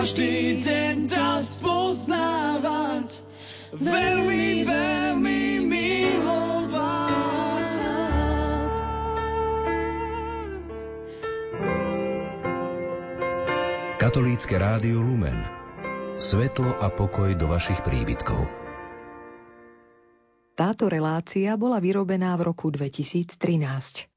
každý deň ťa spoznávať, veľmi, veľmi milovať. Katolícke rádio Lumen. Svetlo a pokoj do vašich príbytkov. Táto relácia bola vyrobená v roku 2013.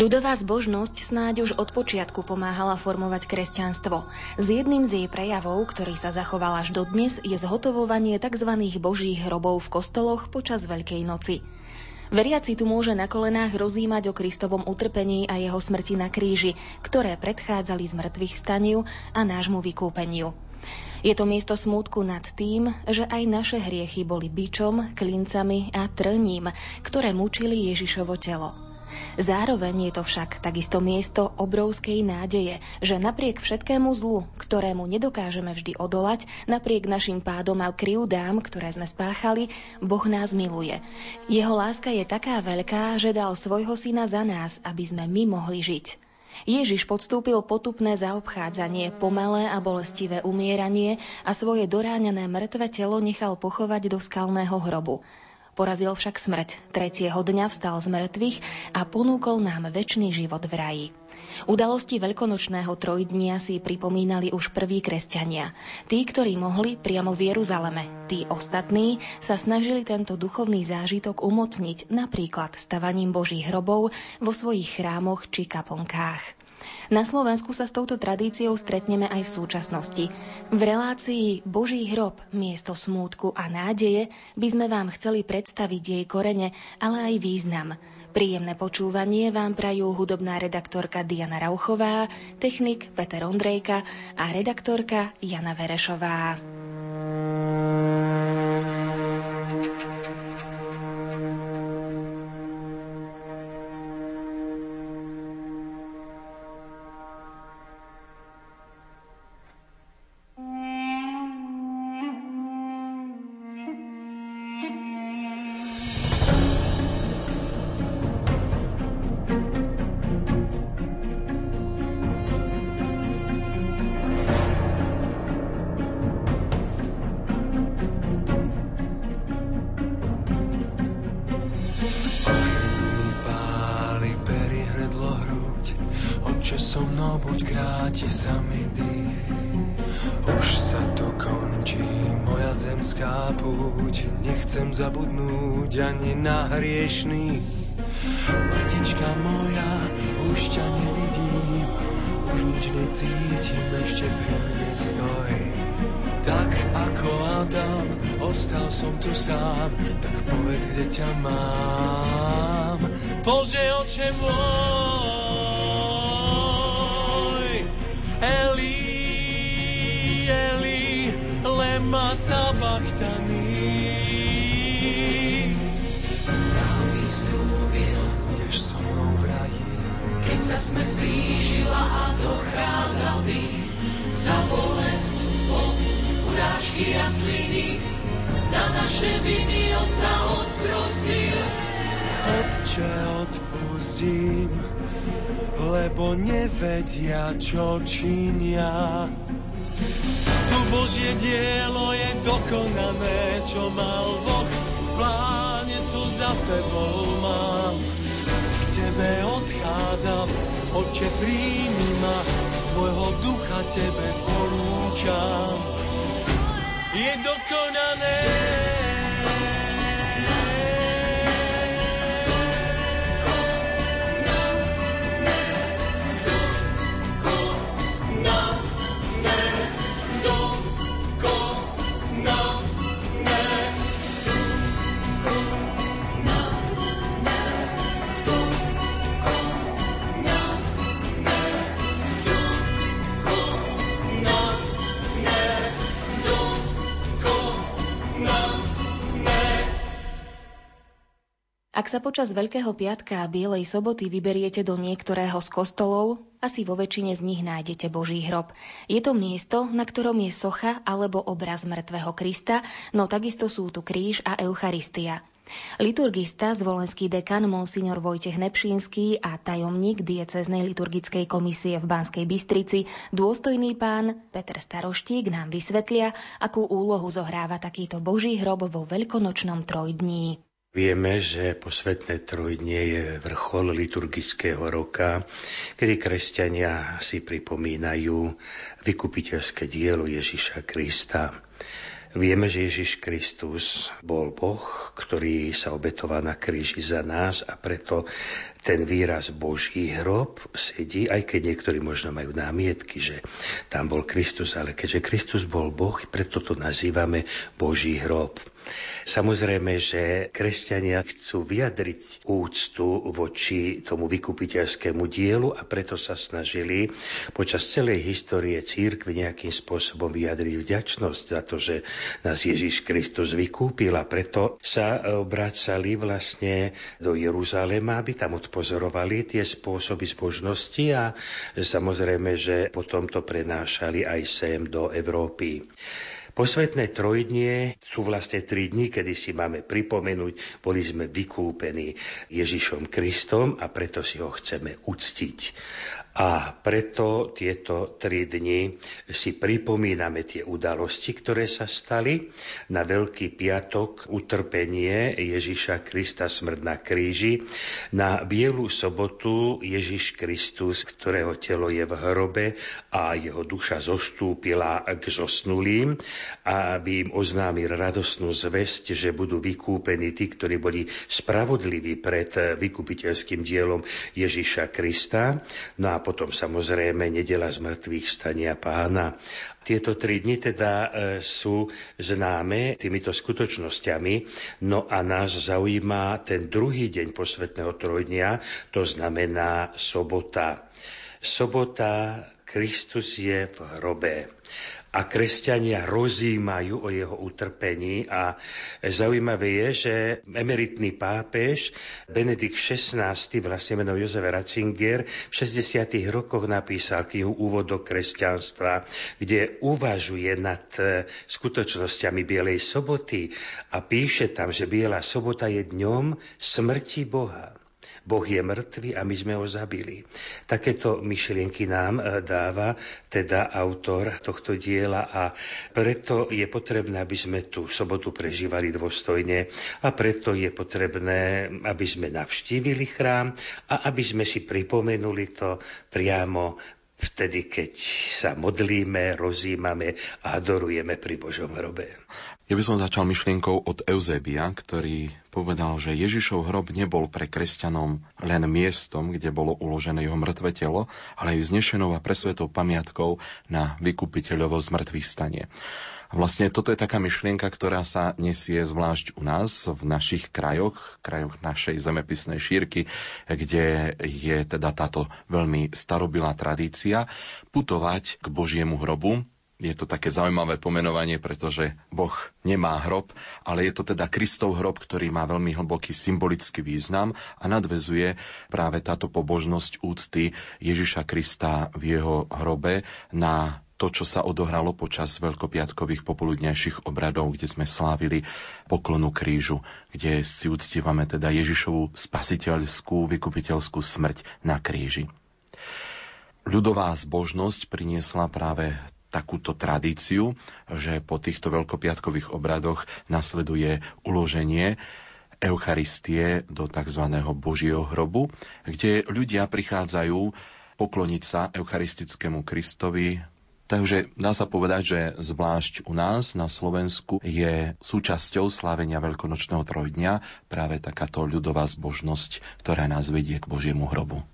Ľudová zbožnosť snáď už od počiatku pomáhala formovať kresťanstvo. Z jedným z jej prejavov, ktorý sa zachoval až dodnes, je zhotovovanie tzv. božích hrobov v kostoloch počas Veľkej noci. Veriaci tu môže na kolenách rozímať o Kristovom utrpení a jeho smrti na kríži, ktoré predchádzali zmrtvých staniu a nášmu vykúpeniu. Je to miesto smútku nad tým, že aj naše hriechy boli bičom, klincami a trním, ktoré mučili Ježišovo telo. Zároveň je to však takisto miesto obrovskej nádeje, že napriek všetkému zlu, ktorému nedokážeme vždy odolať, napriek našim pádom a kryúdám, ktoré sme spáchali, Boh nás miluje. Jeho láska je taká veľká, že dal svojho syna za nás, aby sme my mohli žiť. Ježiš podstúpil potupné zaobchádzanie, pomalé a bolestivé umieranie a svoje doráňané mŕtve telo nechal pochovať do skalného hrobu. Porazil však smrť. Tretieho dňa vstal z mŕtvych a ponúkol nám väčší život v raji. Udalosti veľkonočného trojdnia si pripomínali už prví kresťania. Tí, ktorí mohli priamo v Jeruzaleme. Tí ostatní sa snažili tento duchovný zážitok umocniť napríklad stavaním božích hrobov vo svojich chrámoch či kaplnkách. Na Slovensku sa s touto tradíciou stretneme aj v súčasnosti. V relácii Boží hrob, miesto smútku a nádeje by sme vám chceli predstaviť jej korene, ale aj význam. Príjemné počúvanie vám prajú hudobná redaktorka Diana Rauchová, technik Peter Ondrejka a redaktorka Jana Verešová. Zabudnúť ani na hriešných. Matička moja, už ťa nevidím, už nič necítim, ešte pri mne stoj. Tak ako Adam, ostal som tu sám, tak povedz, kde ťa mám. Bože, oče môj, sa sme blížila a dochádzal dých za bolesť, pod urážky a sliny, za naše viny Otca odprosil. Otče, odpustím, lebo nevedia, čo činia. Tu Božie dielo je dokonané, čo mal Boh v pláne, tu za sebou mám tebe odchádzam, oče príjmi ma, svojho ducha tebe porúčam. Je dokonané. Sa počas Veľkého piatka a Bielej soboty vyberiete do niektorého z kostolov, asi vo väčšine z nich nájdete Boží hrob. Je to miesto, na ktorom je socha alebo obraz mŕtvého Krista, no takisto sú tu kríž a Eucharistia. Liturgista, zvolenský dekan Monsignor Vojtech Nepšínsky a tajomník dieceznej liturgickej komisie v Banskej Bystrici, dôstojný pán Peter Staroštík nám vysvetlia, akú úlohu zohráva takýto Boží hrob vo veľkonočnom trojdní. Vieme, že posvetné trojdnie je vrchol liturgického roka, kedy kresťania si pripomínajú vykupiteľské dielo Ježiša Krista. Vieme, že Ježiš Kristus bol Boh, ktorý sa obetoval na kríži za nás a preto ten výraz Boží hrob sedí, aj keď niektorí možno majú námietky, že tam bol Kristus, ale keďže Kristus bol Boh, preto to nazývame Boží hrob. Samozrejme, že kresťania chcú vyjadriť úctu voči tomu vykupiteľskému dielu a preto sa snažili počas celej histórie církvy nejakým spôsobom vyjadriť vďačnosť za to, že nás Ježiš Kristus vykúpil a preto sa obracali vlastne do Jeruzalema, aby tam odpozorovali tie spôsoby zbožnosti a samozrejme, že potom to prenášali aj sem do Európy. Posvetné trojdnie sú vlastne tri dni, kedy si máme pripomenúť, boli sme vykúpení Ježišom Kristom a preto si ho chceme uctiť. A preto tieto tri dni si pripomíname tie udalosti, ktoré sa stali. Na Veľký piatok utrpenie Ježiša Krista smrť na kríži. Na Bielu sobotu Ježiš Kristus, ktorého telo je v hrobe a jeho duša zostúpila k zosnulým aby im oznámil radosnú zväzť, že budú vykúpení tí, ktorí boli spravodliví pred vykupiteľským dielom Ježiša Krista. No a potom samozrejme nedela z mŕtvych stania pána. Tieto tri dni teda e, sú známe týmito skutočnosťami, no a nás zaujíma ten druhý deň posvetného trojdnia, to znamená sobota. Sobota Kristus je v hrobe a kresťania rozímajú o jeho utrpení a zaujímavé je, že emeritný pápež Benedikt XVI, vlastne menom Jozef Ratzinger, v 60. rokoch napísal knihu Úvod do kresťanstva, kde uvažuje nad e, skutočnosťami Bielej soboty a píše tam, že Biela sobota je dňom smrti Boha. Boh je mŕtvy a my sme ho zabili. Takéto myšlienky nám e, dáva teda autor tohto diela a preto je potrebné, aby sme tú sobotu prežívali dôstojne a preto je potrebné, aby sme navštívili chrám a aby sme si pripomenuli to priamo vtedy, keď sa modlíme, rozímame a adorujeme pri Božom hrobe. Ja by som začal myšlienkou od Eusebia, ktorý povedal, že Ježišov hrob nebol pre kresťanom len miestom, kde bolo uložené jeho mŕtve telo, ale aj vznešenou a presvetou pamiatkou na vykupiteľovo zmrtvých stanie. Vlastne toto je taká myšlienka, ktorá sa nesie zvlášť u nás, v našich krajoch, krajoch našej zemepisnej šírky, kde je teda táto veľmi starobilá tradícia putovať k Božiemu hrobu, je to také zaujímavé pomenovanie, pretože Boh nemá hrob, ale je to teda Kristov hrob, ktorý má veľmi hlboký symbolický význam a nadvezuje práve táto pobožnosť úcty Ježiša Krista v jeho hrobe na to, čo sa odohralo počas veľkopiatkových popoludnejších obradov, kde sme slávili poklonu krížu, kde si uctívame teda Ježišovú spasiteľskú, vykupiteľskú smrť na kríži. Ľudová zbožnosť priniesla práve takúto tradíciu, že po týchto veľkopiatkových obradoch nasleduje uloženie Eucharistie do tzv. Božieho hrobu, kde ľudia prichádzajú pokloniť sa Eucharistickému Kristovi. Takže dá sa povedať, že zvlášť u nás na Slovensku je súčasťou slávenia Veľkonočného trojdňa práve takáto ľudová zbožnosť, ktorá nás vedie k Božiemu hrobu.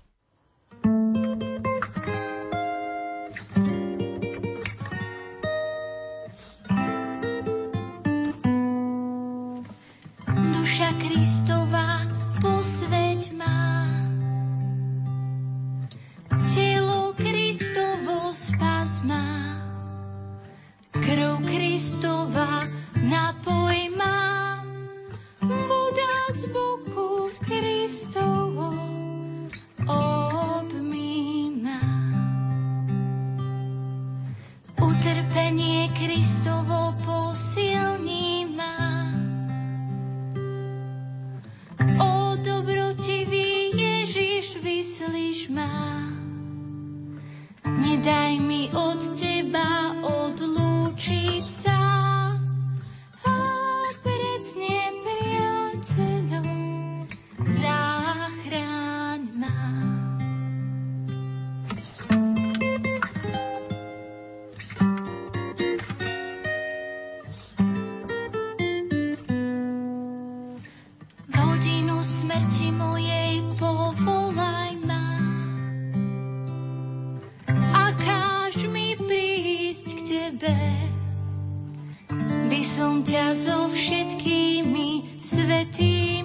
tebe. By som ťa so všetkými svetými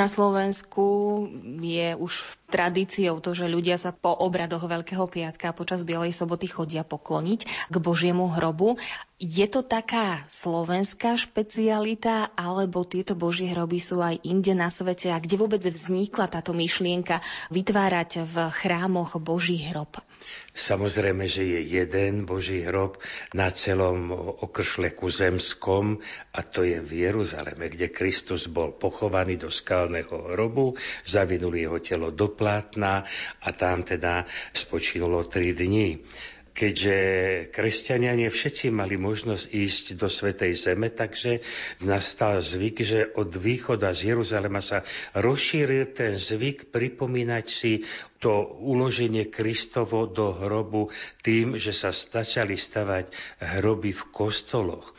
Na Slovensku je už tradíciou to, že ľudia sa po obradoch Veľkého piatka počas Bielej soboty chodia pokloniť k Božiemu hrobu. Je to taká slovenská špecialita, alebo tieto Božie hroby sú aj inde na svete? A kde vôbec vznikla táto myšlienka vytvárať v chrámoch Boží hrob? Samozrejme, že je jeden Boží hrob na celom okršleku zemskom a to je v Jeruzaleme, kde Kristus bol pochovaný do skalného hrobu, zavinuli jeho telo do plátna a tam teda spočinulo tri dni. Keďže kresťania nie všetci mali možnosť ísť do Svetej Zeme, takže nastal zvyk, že od východa z Jeruzalema sa rozšíril ten zvyk pripomínať si to uloženie Kristovo do hrobu tým, že sa stačali stavať hroby v kostoloch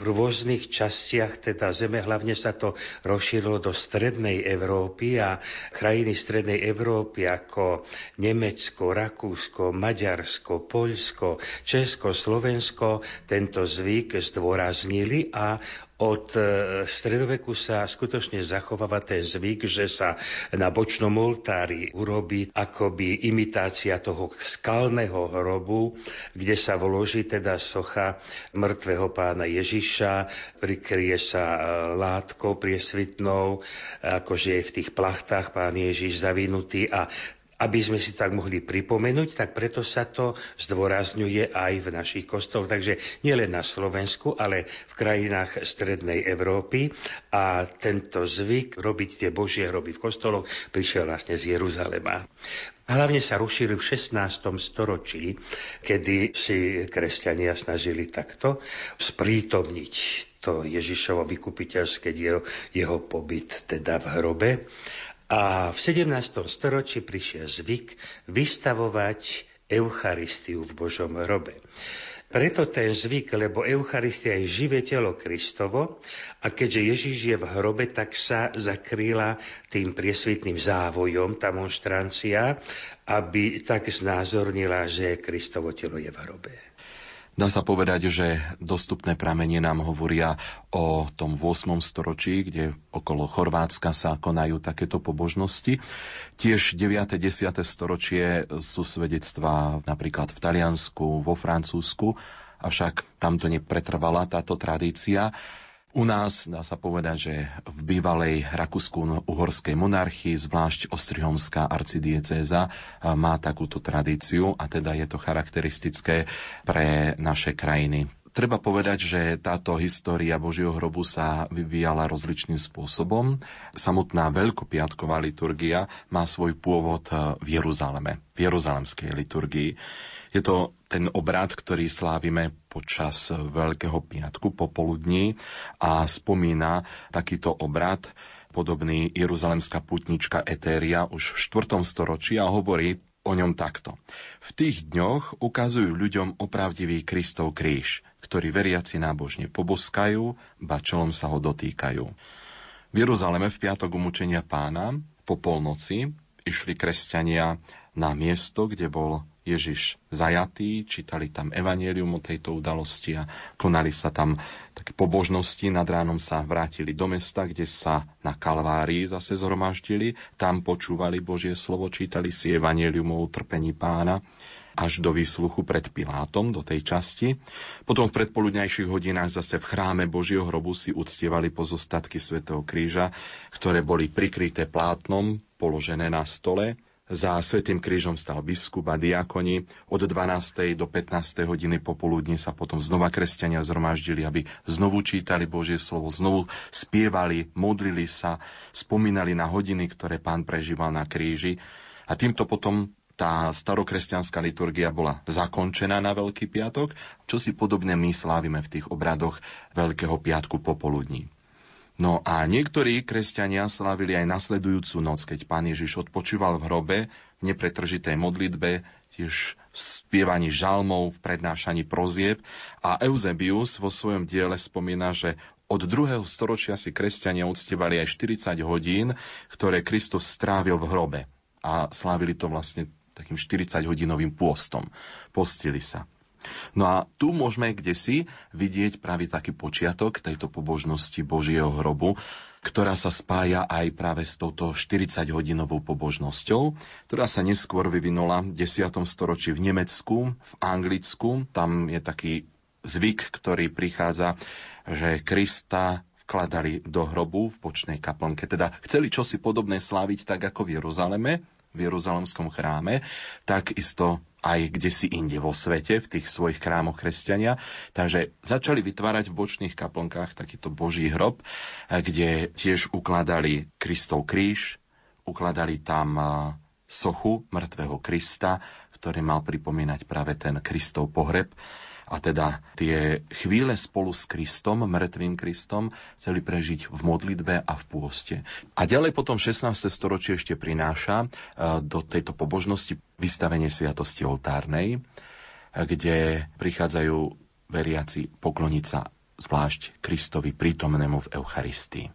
v rôznych častiach teda zeme, hlavne sa to rozšírilo do strednej Európy a krajiny strednej Európy ako Nemecko, Rakúsko, Maďarsko, Poľsko, Česko, Slovensko tento zvyk zdôraznili a od e, stredoveku sa skutočne zachováva ten zvyk, že sa na bočnom oltári urobí akoby imitácia toho skalného hrobu, kde sa vloží teda socha mŕtvého pána Ježiša, prikrie sa e, látkou priesvitnou, akože je v tých plachtách pán Ježiš zavinutý a aby sme si tak mohli pripomenúť, tak preto sa to zdôrazňuje aj v našich kostoloch. Takže nielen na Slovensku, ale v krajinách Strednej Európy. A tento zvyk robiť tie Božie hroby v kostoloch prišiel vlastne z Jeruzalema. Hlavne sa rušili v 16. storočí, kedy si kresťania snažili takto sprítomniť to Ježišovo vykupiteľské dielo, jeho pobyt teda v hrobe. A v 17. storočí prišiel zvyk vystavovať Eucharistiu v Božom hrobe. Preto ten zvyk, lebo Eucharistia je živé telo Kristovo a keďže Ježiš je v hrobe, tak sa zakrýla tým priesvitným závojom tá monštrancia, aby tak znázornila, že Kristovo telo je v hrobe. Dá sa povedať, že dostupné pramenie nám hovoria o tom 8. storočí, kde okolo Chorvátska sa konajú takéto pobožnosti. Tiež 9. 10. storočie sú svedectvá napríklad v Taliansku, vo Francúzsku, avšak tamto nepretrvala táto tradícia. U nás dá sa povedať, že v bývalej rakúsko-uhorskej monarchii, zvlášť Ostrihomská arcidiecéza, má takúto tradíciu a teda je to charakteristické pre naše krajiny. Treba povedať, že táto história Božieho hrobu sa vyvíjala rozličným spôsobom. Samotná veľkopiatková liturgia má svoj pôvod v Jeruzaleme, v jeruzalemskej liturgii. Je to ten obrad, ktorý slávime počas Veľkého piatku popoludní a spomína takýto obrad podobný jeruzalemská putnička Etéria už v 4. storočí a hovorí o ňom takto. V tých dňoch ukazujú ľuďom opravdivý Kristov kríž, ktorý veriaci nábožne poboskajú, bačelom sa ho dotýkajú. V Jeruzaleme v piatok umúčenia pána po polnoci išli kresťania na miesto, kde bol Ježiš zajatý, čítali tam evanielium o tejto udalosti a konali sa tam také pobožnosti. Nad ránom sa vrátili do mesta, kde sa na Kalvárii zase zhromaždili. Tam počúvali Božie slovo, čítali si evanielium o utrpení pána až do výsluchu pred Pilátom, do tej časti. Potom v predpoludňajších hodinách zase v chráme Božieho hrobu si uctievali pozostatky svätého kríža, ktoré boli prikryté plátnom, položené na stole. Za Svetým krížom stal biskup a diakoni. Od 12. do 15. hodiny popoludní sa potom znova kresťania zhromaždili, aby znovu čítali Božie slovo, znovu spievali, modlili sa, spomínali na hodiny, ktoré pán prežíval na kríži. A týmto potom tá starokresťanská liturgia bola zakončená na Veľký piatok, čo si podobne my slávime v tých obradoch Veľkého piatku popoludní. No a niektorí kresťania slávili aj nasledujúcu noc, keď pán Ježiš odpočíval v hrobe v nepretržitej modlitbe, tiež v spievaní žalmov, v prednášaní prozieb a Eusebius vo svojom diele spomína, že od druhého storočia si kresťania uctievali aj 40 hodín, ktoré Kristus strávil v hrobe a slávili to vlastne takým 40-hodinovým pôstom. Postili sa. No a tu môžeme kde si vidieť práve taký počiatok tejto pobožnosti Božieho hrobu, ktorá sa spája aj práve s touto 40-hodinovou pobožnosťou, ktorá sa neskôr vyvinula v 10. storočí v Nemecku, v Anglicku. Tam je taký zvyk, ktorý prichádza, že Krista vkladali do hrobu v počnej kaplnke. Teda chceli čosi podobné sláviť tak ako v Jeruzaleme, v Jeruzalemskom chráme, tak isto aj kde si inde vo svete, v tých svojich krámoch kresťania. Takže začali vytvárať v bočných kaplnkách takýto boží hrob, kde tiež ukladali Kristov kríž, ukladali tam sochu mŕtvého Krista, ktorý mal pripomínať práve ten Kristov pohreb a teda tie chvíle spolu s Kristom, mŕtvým Kristom, chceli prežiť v modlitbe a v pôste. A ďalej potom 16. storočie ešte prináša e, do tejto pobožnosti vystavenie sviatosti oltárnej, e, kde prichádzajú veriaci pokloniť sa zvlášť Kristovi prítomnému v Eucharistii.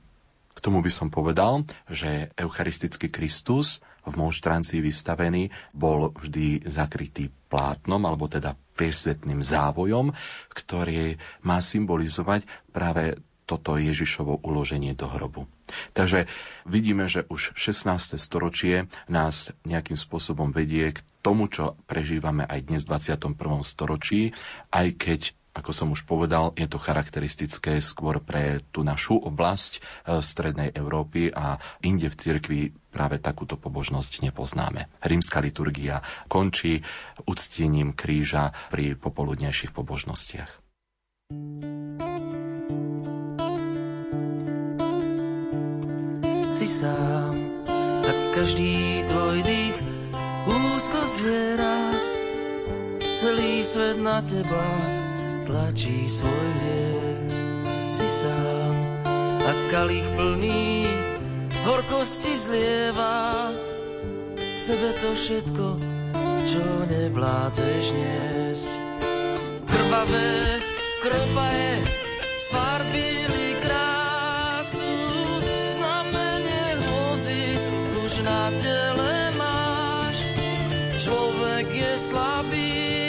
K tomu by som povedal, že eucharistický Kristus v monštrancii vystavený bol vždy zakrytý plátnom, alebo teda priesvetným závojom, ktorý má symbolizovať práve toto Ježišovo uloženie do hrobu. Takže vidíme, že už 16. storočie nás nejakým spôsobom vedie k tomu, čo prežívame aj dnes v 21. storočí, aj keď ako som už povedal, je to charakteristické skôr pre tú našu oblasť e, strednej Európy a inde v cirkvi práve takúto pobožnosť nepoznáme. Rímska liturgia končí uctiením kríža pri popoludnejších pobožnostiach. Si sám a každý tvoj dých úzko zviera celý svet na teba tlačí svoj hriech. Si sám a kalich plný horkosti zlieva. V sebe to všetko, čo nevládzeš niesť. Krvavé kropaje sfarbili krásu, znamenie hrozy už na tele máš. Človek je slabý,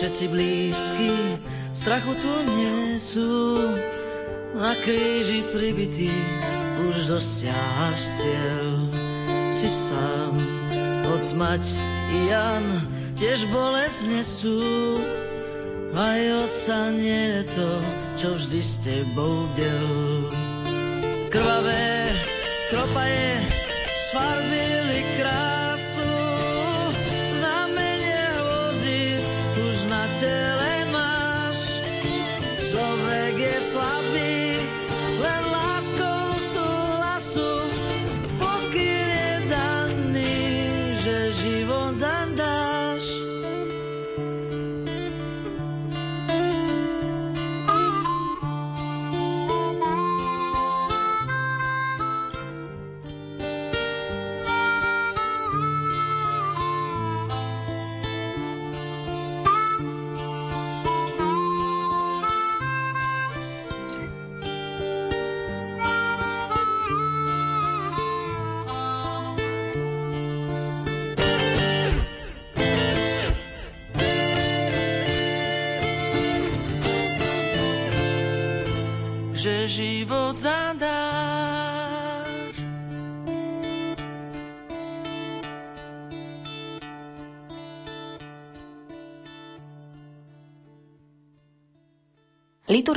všetci blízky, strachu tu nie sú. Na kríži pribitý už dosiahaš cieľ. Si sám, hoď mať i Jan, tiež bolesť nesú. Aj otca nie je to, čo vždy s tebou del. Krvavé kropaje sfarbili krásu,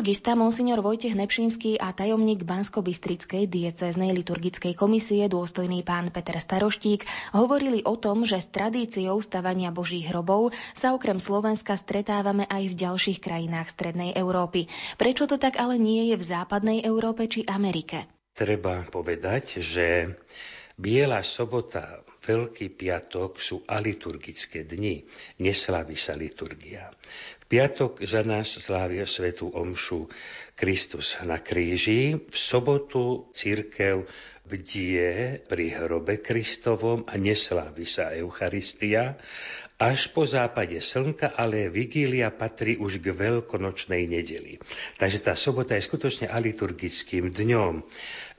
Liturgista monsignor Vojtech Nepšinský a tajomník Bansko-Bystrickej diecéznej liturgickej komisie dôstojný pán Peter Staroštík hovorili o tom, že s tradíciou stavania božích hrobov sa okrem Slovenska stretávame aj v ďalších krajinách Strednej Európy. Prečo to tak ale nie je v západnej Európe či Amerike? Treba povedať, že Biela sobota, Veľký piatok sú aliturgické dni, neslávi sa liturgia. Piatok za nás slávia svetú omšu. Kristus na kríži, v sobotu církev bdie pri hrobe Kristovom a neslávi sa Eucharistia. Až po západe slnka, ale vigília patrí už k veľkonočnej nedeli. Takže tá sobota je skutočne aliturgickým dňom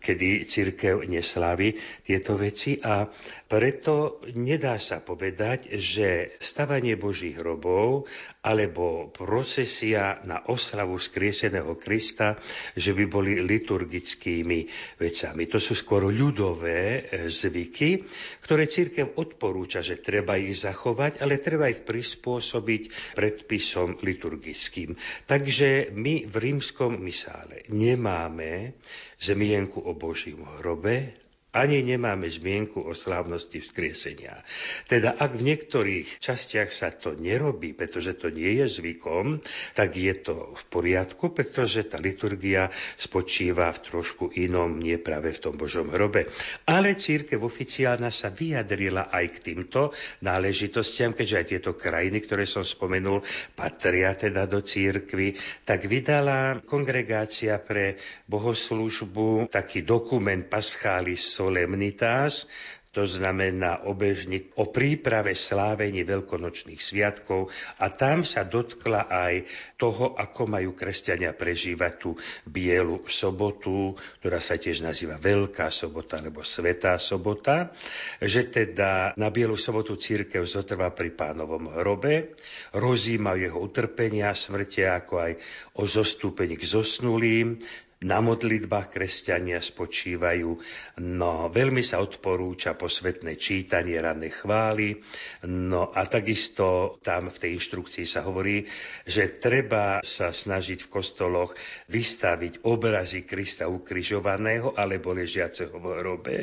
kedy církev neslávi tieto veci a preto nedá sa povedať, že stavanie Božích hrobov alebo procesia na oslavu skrieseného Krista, že by boli liturgickými vecami. To sú skôr ľudové e, zvyky, ktoré církev odporúča, že treba ich zachovať, ale treba ich prispôsobiť predpisom liturgickým. Takže my v rímskom misále nemáme zmienku o Božím hrobe, ani nemáme zmienku o slávnosti vzkriesenia. Teda ak v niektorých častiach sa to nerobí, pretože to nie je zvykom, tak je to v poriadku, pretože tá liturgia spočíva v trošku inom, nie práve v tom Božom hrobe. Ale církev oficiálna sa vyjadrila aj k týmto náležitostiam, keďže aj tieto krajiny, ktoré som spomenul, patria teda do církvy, tak vydala kongregácia pre bohoslužbu taký dokument Paschalis solemnitas, to znamená obežník o príprave slávení veľkonočných sviatkov a tam sa dotkla aj toho, ako majú kresťania prežívať tú bielu sobotu, ktorá sa tiež nazýva Veľká sobota alebo Svetá sobota, že teda na bielu sobotu církev zotrvá pri pánovom hrobe, rozíma jeho utrpenia, smrte, ako aj o zostúpení k zosnulým, na modlitbách kresťania spočívajú. No, veľmi sa odporúča posvetné čítanie, ranné chvály. No a takisto tam v tej inštrukcii sa hovorí, že treba sa snažiť v kostoloch vystaviť obrazy Krista ukrižovaného alebo ležiaceho v hrobe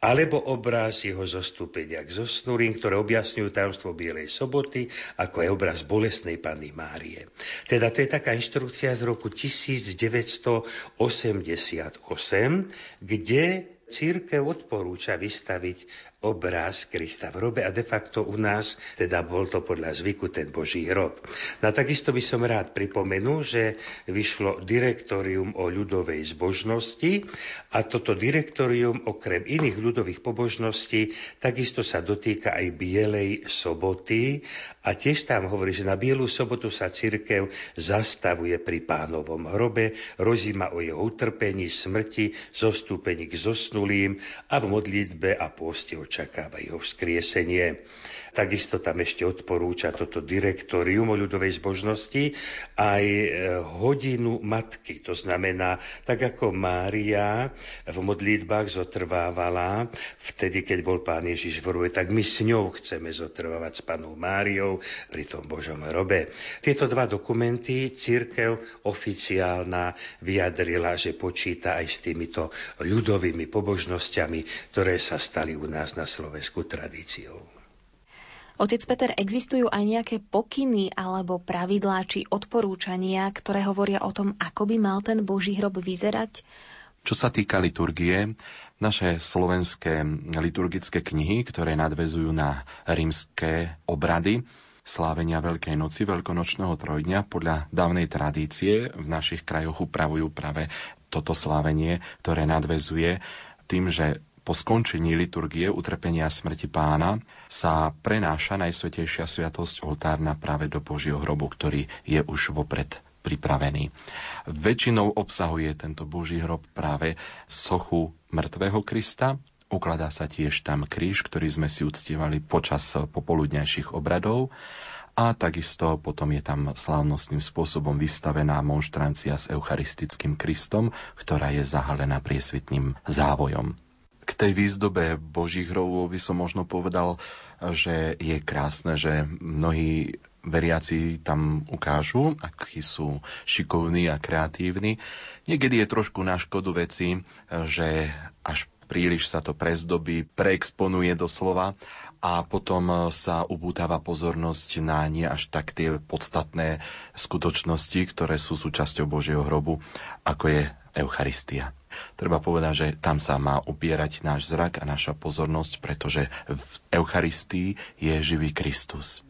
alebo obraz jeho zostúpenia k zosnulým, ktoré objasňujú tajomstvo Bielej soboty, ako aj obraz bolesnej Panny Márie. Teda to je taká inštrukcia z roku 1988, kde církev odporúča vystaviť obraz Krista v hrobe a de facto u nás, teda bol to podľa zvyku ten Boží hrob. No takisto by som rád pripomenul, že vyšlo direktorium o ľudovej zbožnosti a toto direktorium okrem iných ľudových pobožností takisto sa dotýka aj Bielej soboty a tiež tam hovorí, že na Bielu sobotu sa cirkev zastavuje pri pánovom hrobe, rozíma o jeho utrpení, smrti, zostúpení k zosnulým a v modlitbe a pôste očakávajú vzkriesenie. Takisto tam ešte odporúča toto direktorium o ľudovej zbožnosti aj e, hodinu matky. To znamená, tak ako Mária v modlitbách zotrvávala vtedy, keď bol pán Ježiš v ruje, tak my s ňou chceme zotrvávať s panou Máriou pri tom Božom robe. Tieto dva dokumenty církev oficiálna vyjadrila, že počíta aj s týmito ľudovými pobožnosťami, ktoré sa stali u nás na Slovensku tradíciou. Otec Peter, existujú aj nejaké pokyny alebo pravidlá či odporúčania, ktoré hovoria o tom, ako by mal ten Boží hrob vyzerať? Čo sa týka liturgie, naše slovenské liturgické knihy, ktoré nadvezujú na rímske obrady, slávenia Veľkej noci, Veľkonočného trojdňa, podľa dávnej tradície v našich krajoch upravujú práve toto slávenie, ktoré nadvezuje tým, že po skončení liturgie utrpenia smrti pána sa prenáša Najsvetejšia sviatosť oltárna práve do Božieho hrobu, ktorý je už vopred pripravený. Väčšinou obsahuje tento Boží hrob práve sochu mŕtvého Krista, ukladá sa tiež tam kríž, ktorý sme si uctievali počas popoludňajších obradov a takisto potom je tam slávnostným spôsobom vystavená monštrancia s eucharistickým Kristom, ktorá je zahalená priesvitným závojom. K tej výzdobe Božích hrovov by som možno povedal, že je krásne, že mnohí veriaci tam ukážu, akí sú šikovní a kreatívni. Niekedy je trošku na škodu veci, že až príliš sa to prezdobí, preexponuje doslova a potom sa ubútava pozornosť na nie až tak tie podstatné skutočnosti, ktoré sú súčasťou Božieho hrobu, ako je Eucharistia. Treba povedať, že tam sa má upierať náš zrak a naša pozornosť, pretože v Eucharistii je živý Kristus.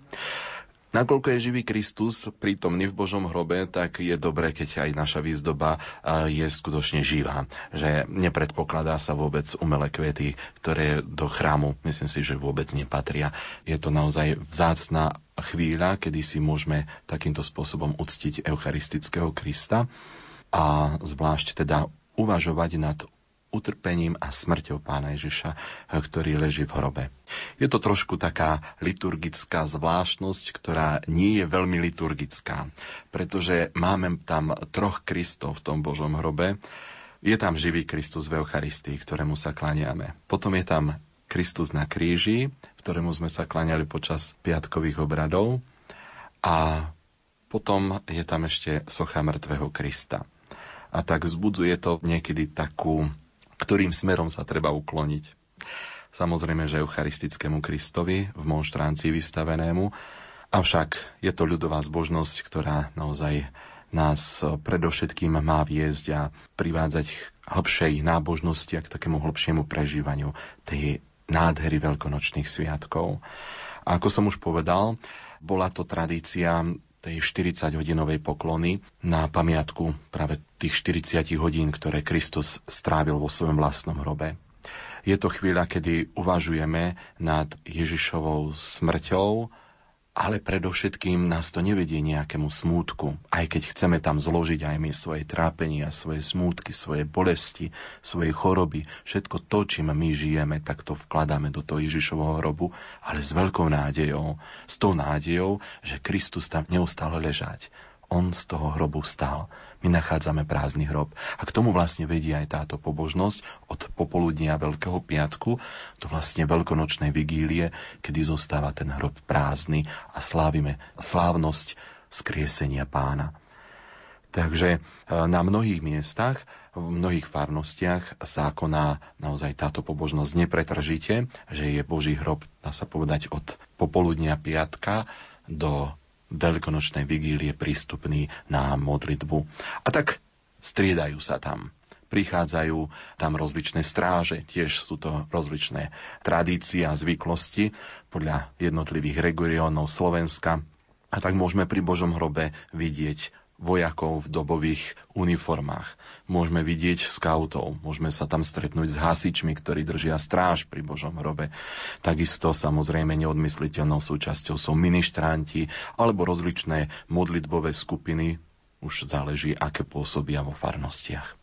Nakoľko je živý Kristus prítomný v Božom hrobe, tak je dobré, keď aj naša výzdoba je skutočne živá. Že nepredpokladá sa vôbec umelé kvety, ktoré do chrámu, myslím si, že vôbec nepatria. Je to naozaj vzácná chvíľa, kedy si môžeme takýmto spôsobom uctiť eucharistického Krista a zvlášť teda uvažovať nad utrpením a smrťou pána Ježiša, ktorý leží v hrobe. Je to trošku taká liturgická zvláštnosť, ktorá nie je veľmi liturgická, pretože máme tam troch Kristov v tom Božom hrobe. Je tam živý Kristus v Eucharistii, ktorému sa klaniame. Potom je tam Kristus na kríži, ktorému sme sa klaniali počas piatkových obradov. A potom je tam ešte socha mŕtvého Krista. A tak vzbudzuje to niekedy takú ktorým smerom sa treba ukloniť. Samozrejme, že eucharistickému Kristovi v monštráncii vystavenému, avšak je to ľudová zbožnosť, ktorá naozaj nás predovšetkým má viesť a privádzať k hĺbšej nábožnosti a k takému hĺbšiemu prežívaniu tej nádhery veľkonočných sviatkov. A ako som už povedal, bola to tradícia tej 40-hodinovej poklony na pamiatku práve tých 40 hodín, ktoré Kristus strávil vo svojom vlastnom hrobe. Je to chvíľa, kedy uvažujeme nad Ježišovou smrťou, ale predovšetkým nás to nevedie nejakému smútku, aj keď chceme tam zložiť aj my svoje trápenia, svoje smútky, svoje bolesti, svoje choroby, všetko to, čím my žijeme, tak to vkladáme do toho Ježišovho hrobu, ale s veľkou nádejou, s tou nádejou, že Kristus tam neustále ležať on z toho hrobu vstal. My nachádzame prázdny hrob. A k tomu vlastne vedie aj táto pobožnosť od popoludnia Veľkého piatku do vlastne veľkonočnej vigílie, kedy zostáva ten hrob prázdny a slávime slávnosť skriesenia pána. Takže e, na mnohých miestach, v mnohých farnostiach sa koná naozaj táto pobožnosť nepretržite, že je Boží hrob, dá sa povedať, od popoludnia piatka do veľkonočnej vigílie prístupný na modlitbu. A tak striedajú sa tam. Prichádzajú tam rozličné stráže, tiež sú to rozličné tradície a zvyklosti podľa jednotlivých regionov Slovenska. A tak môžeme pri Božom hrobe vidieť vojakov v dobových uniformách. Môžeme vidieť skautov, môžeme sa tam stretnúť s hasičmi, ktorí držia stráž pri Božom hrobe. Takisto samozrejme neodmysliteľnou súčasťou sú ministranti alebo rozličné modlitbové skupiny, už záleží, aké pôsobia vo farnostiach.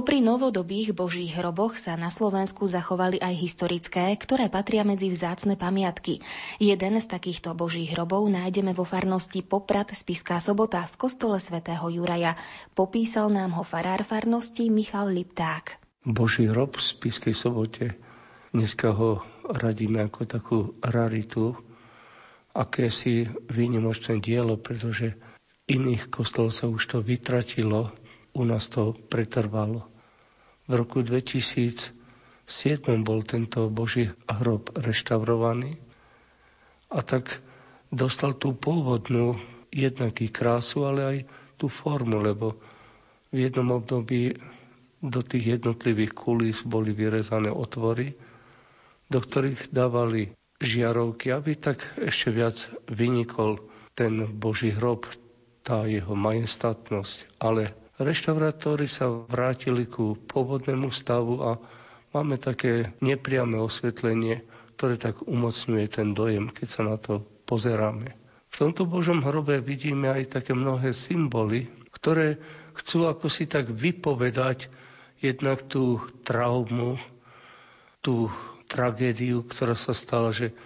Popri novodobých božích hroboch sa na Slovensku zachovali aj historické, ktoré patria medzi vzácne pamiatky. Jeden z takýchto božích hrobov nájdeme vo farnosti Poprad Spiská sobota v kostole svätého Juraja. Popísal nám ho farár farnosti Michal Lipták. Boží hrob v Spiskej sobote. Dneska ho radíme ako takú raritu, akési výnimočné dielo, pretože iných kostolov sa už to vytratilo, u nás to pretrvalo. V roku 2007 bol tento Boží hrob reštaurovaný a tak dostal tú pôvodnú jednaký krásu, ale aj tú formu, lebo v jednom období do tých jednotlivých kulís boli vyrezané otvory, do ktorých dávali žiarovky, aby tak ešte viac vynikol ten Boží hrob, tá jeho majestátnosť. Ale Reštaurátori sa vrátili ku pôvodnému stavu a máme také nepriame osvetlenie, ktoré tak umocňuje ten dojem, keď sa na to pozeráme. V tomto Božom hrobe vidíme aj také mnohé symboly, ktoré chcú ako si tak vypovedať jednak tú traumu, tú tragédiu, ktorá sa stala, že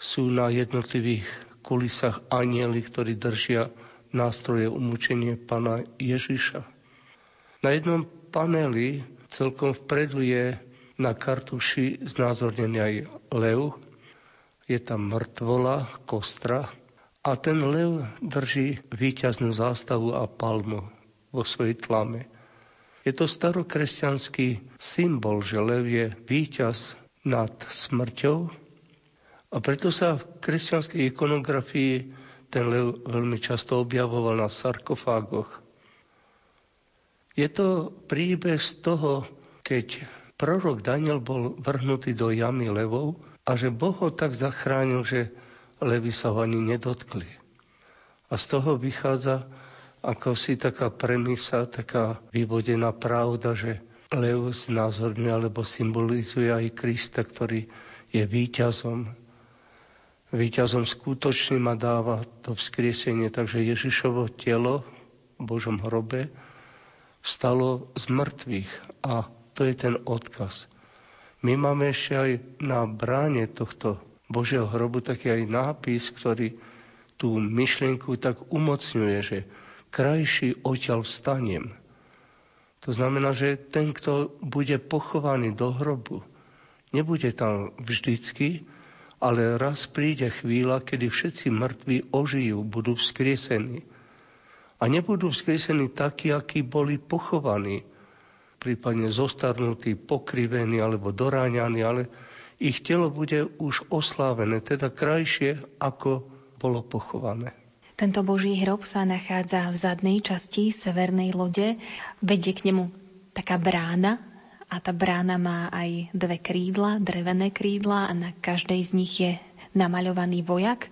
sú na jednotlivých kulisách anieli, ktorí držia nástroje umúčenie pána Ježiša. Na jednom paneli celkom vpredu je na kartuši znázornený aj lev. Je tam mŕtvola, kostra a ten lev drží víťaznú zástavu a palmu vo svojej tlame. Je to starokresťanský symbol, že lev je víťaz nad smrťou a preto sa v kresťanskej ikonografii ten lev veľmi často objavoval na sarkofágoch. Je to príbeh z toho, keď prorok Daniel bol vrhnutý do jamy levov a že Boh ho tak zachránil, že levy sa ho ani nedotkli. A z toho vychádza ako si taká premisa, taká vyvodená pravda, že lev znázorňuje alebo symbolizuje aj Krista, ktorý je víťazom Výťazom skutočným a dáva to vzkriesenie. Takže Ježišovo telo v Božom hrobe vstalo z mŕtvych. A to je ten odkaz. My máme ešte aj na bráne tohto Božieho hrobu taký aj nápis, ktorý tú myšlienku tak umocňuje, že krajší odtiaľ vstanem. To znamená, že ten, kto bude pochovaný do hrobu, nebude tam vždycky, ale raz príde chvíľa, kedy všetci mŕtvi ožijú, budú vzkriesení. A nebudú vzkriesení takí, akí boli pochovaní, prípadne zostarnutí, pokrivení alebo doráňaní, ale ich telo bude už oslávené, teda krajšie, ako bolo pochované. Tento boží hrob sa nachádza v zadnej časti severnej lode. Vedie k nemu taká brána, a tá brána má aj dve krídla, drevené krídla a na každej z nich je namaľovaný vojak.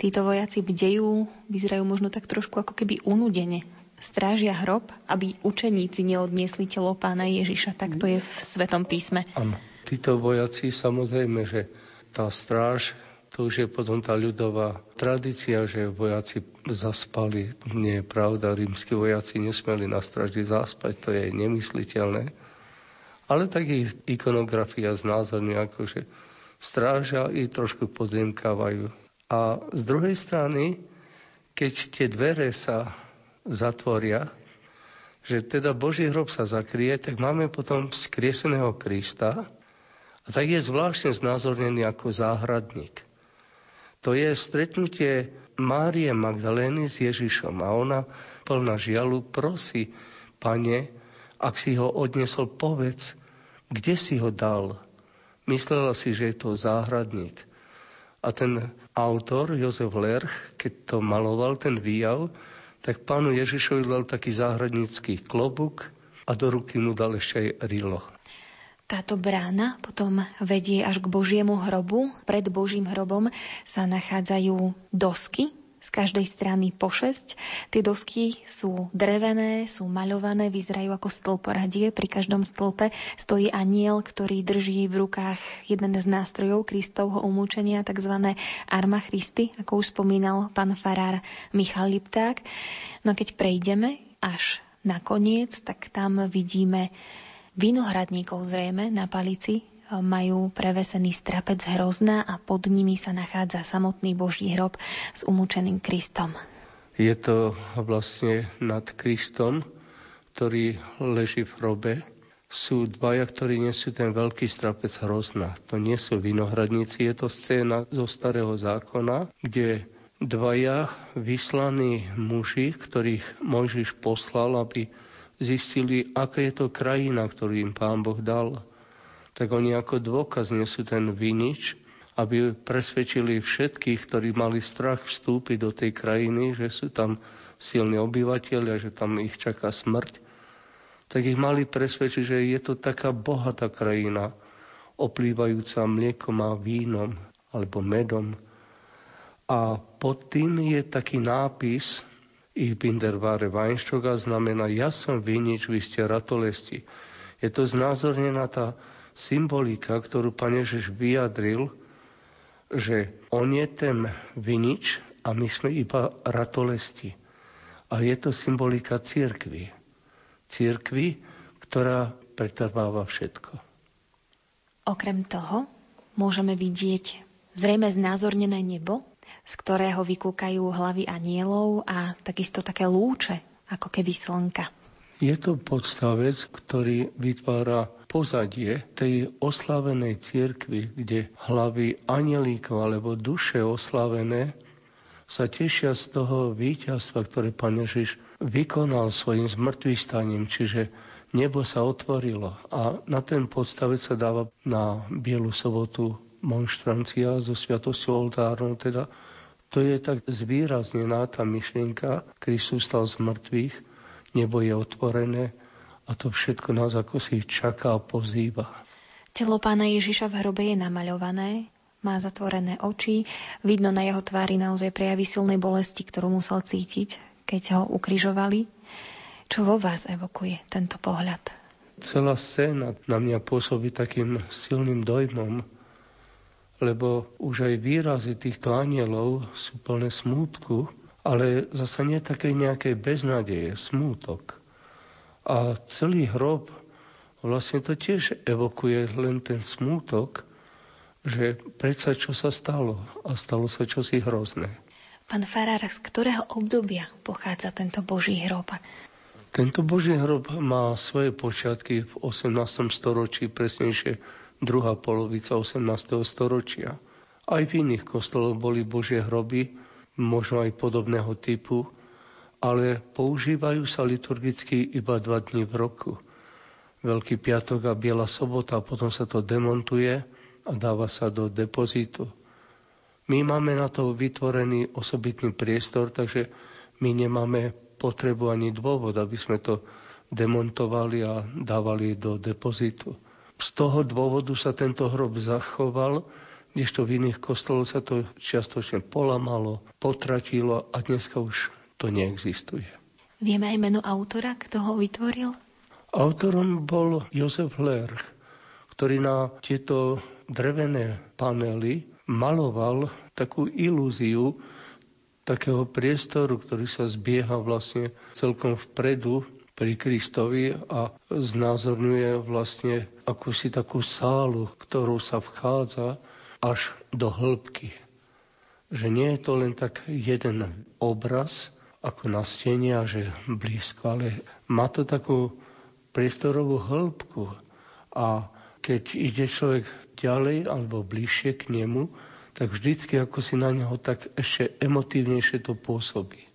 Títo vojaci bdejú, vyzerajú možno tak trošku ako keby unudene. Strážia hrob, aby učeníci neodniesli telo pána Ježiša. Tak to je v Svetom písme. Áno. Títo vojaci, samozrejme, že tá stráž, to už je potom tá ľudová tradícia, že vojaci zaspali. Nie je pravda, rímsky vojaci nesmeli na stráži zaspať, to je nemysliteľné ale tak ich ikonografia znázorňuje ako, že stráža i trošku podriemkávajú. A z druhej strany, keď tie dvere sa zatvoria, že teda Boží hrob sa zakrie, tak máme potom skrieseného Krista A tak je zvláštne znázornený ako záhradník. To je stretnutie Márie Magdalény s Ježišom a ona plná žialu prosí, pane, ak si ho odnesol, povedz, kde si ho dal. Myslela si, že je to záhradník. A ten autor, Jozef Lerch, keď to maloval, ten výjav, tak pánu Ježišovi dal taký záhradnícky klobuk a do ruky mu dal ešte aj rilo. Táto brána potom vedie až k Božiemu hrobu. Pred Božím hrobom sa nachádzajú dosky, z každej strany po šesť. Tie dosky sú drevené, sú maľované, vyzerajú ako stĺporadie. Pri každom stĺpe stojí aniel, ktorý drží v rukách jeden z nástrojov Kristovho umúčenia, tzv. Arma Christi, ako už spomínal pán farár Michal Lipták. No a keď prejdeme až na koniec, tak tam vidíme vinohradníkov zrejme na palici majú prevesený strapec hrozná a pod nimi sa nachádza samotný Boží hrob s umúčeným Kristom. Je to vlastne nad Kristom, ktorý leží v hrobe. Sú dvaja, ktorí nesú ten veľký strapec hrozná. To nie sú vinohradníci, je to scéna zo starého zákona, kde dvaja vyslaní muži, ktorých Mojžiš poslal, aby zistili, aká je to krajina, ktorú im pán Boh dal. Tak oni ako dôkaz nesú ten vinič, aby presvedčili všetkých, ktorí mali strach vstúpiť do tej krajiny, že sú tam silní obyvateľia, že tam ich čaká smrť, tak ich mali presvedčiť, že je to taká bohatá krajina, oplývajúca mliekom a vínom alebo medom. A pod tým je taký nápis, Ich bin der a znamená ja som vinič, vy ste ratolesti. Je to znázornená tá symbolika, ktorú Pán Ježiš vyjadril, že on je ten vinič a my sme iba ratolesti. A je to symbolika církvy. Církvy, ktorá pretrváva všetko. Okrem toho môžeme vidieť zrejme znázornené nebo, z ktorého vykúkajú hlavy anielov a takisto také lúče, ako keby slnka. Je to podstavec, ktorý vytvára pozadie tej oslavenej cirkvi, kde hlavy anielíkov alebo duše oslavené sa tešia z toho víťazstva, ktoré Pán Ježiš vykonal svojim zmrtvýstaním, čiže nebo sa otvorilo a na ten podstavec sa dáva na Bielu sobotu monštrancia so sviatosťou oltárnou, teda. To je tak zvýraznená tá myšlienka, Kristus stal z mŕtvych, nebo je otvorené a to všetko nás ako si čaká a pozýva. Telo pána Ježiša v hrobe je namaľované, má zatvorené oči, vidno na jeho tvári naozaj prejavy silnej bolesti, ktorú musel cítiť, keď ho ukrižovali. Čo vo vás evokuje tento pohľad? Celá scéna na mňa pôsobí takým silným dojmom, lebo už aj výrazy týchto anielov sú plné smútku, ale zase nie také nejakej beznadeje, smútok. A celý hrob vlastne to tiež evokuje len ten smútok, že predsa čo sa stalo a stalo sa čosi hrozné. Pán Farár, z ktorého obdobia pochádza tento Boží hrob? Tento Boží hrob má svoje počiatky v 18. storočí, presnejšie druhá polovica 18. storočia. Aj v iných kostoloch boli Božie hroby, možno aj podobného typu, ale používajú sa liturgicky iba dva dní v roku. Veľký piatok a Biela sobota, a potom sa to demontuje a dáva sa do depozitu. My máme na to vytvorený osobitný priestor, takže my nemáme potrebu ani dôvod, aby sme to demontovali a dávali do depozitu. Z toho dôvodu sa tento hrob zachoval, kdežto v iných kostoloch sa to čiastočne polamalo, potratilo a dneska už to neexistuje. Vieme aj meno autora, kto ho vytvoril? Autorom bol Jozef Lerch, ktorý na tieto drevené panely maloval takú ilúziu takého priestoru, ktorý sa zbieha vlastne celkom vpredu pri Kristovi a znázorňuje vlastne akúsi takú sálu, ktorú sa vchádza až do hĺbky. Že nie je to len tak jeden obraz, ako na stene a že blízko, ale má to takú priestorovú hĺbku. A keď ide človek ďalej alebo bližšie k nemu, tak vždycky ako si na neho tak ešte emotívnejšie to pôsobí.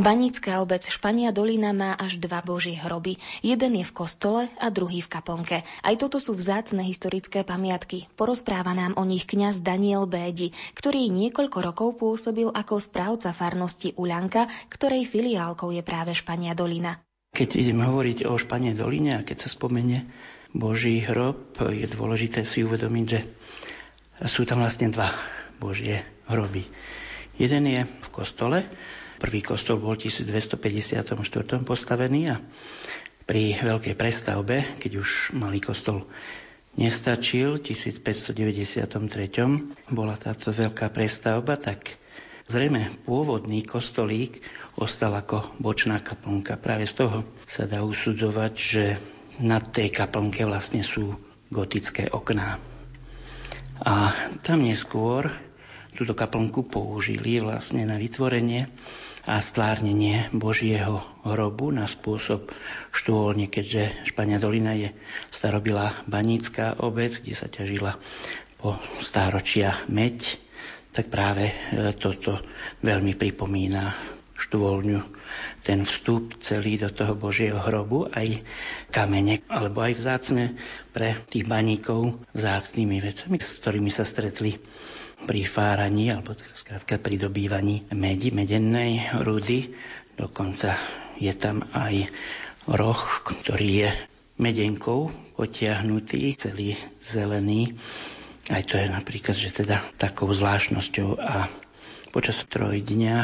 Banícká obec Špania Dolina má až dva božie hroby. Jeden je v kostole a druhý v kaplnke. Aj toto sú vzácne historické pamiatky. Porozpráva nám o nich kňaz Daniel Bédi, ktorý niekoľko rokov pôsobil ako správca farnosti Uľanka, ktorej filiálkou je práve Špania Dolina. Keď ideme hovoriť o Španie Doline a keď sa spomenie Boží hrob, je dôležité si uvedomiť, že sú tam vlastne dva Božie hroby. Jeden je v kostole, Prvý kostol bol v 1254 postavený a pri veľkej prestavbe, keď už malý kostol nestačil, v 1593 bola táto veľká prestavba, tak zrejme pôvodný kostolík ostal ako bočná kaplnka. Práve z toho sa dá usudzovať, že na tej kaplnke vlastne sú gotické okná. A tam neskôr túto kaplnku použili vlastne na vytvorenie a stvárnenie Božieho hrobu na spôsob štôlne, keďže Špania Dolina je starobilá banícká obec, kde sa ťažila po stáročia meď, tak práve e, toto veľmi pripomína štôlňu, ten vstup celý do toho Božieho hrobu, aj kamene, alebo aj vzácne pre tých baníkov vzácnými vecami, s ktorými sa stretli pri fáraní, alebo skrátka pri dobývaní medi, medennej rudy. Dokonca je tam aj roh, ktorý je medenkou potiahnutý, celý zelený. Aj to je napríklad, že teda takou zvláštnosťou a počas trojdňa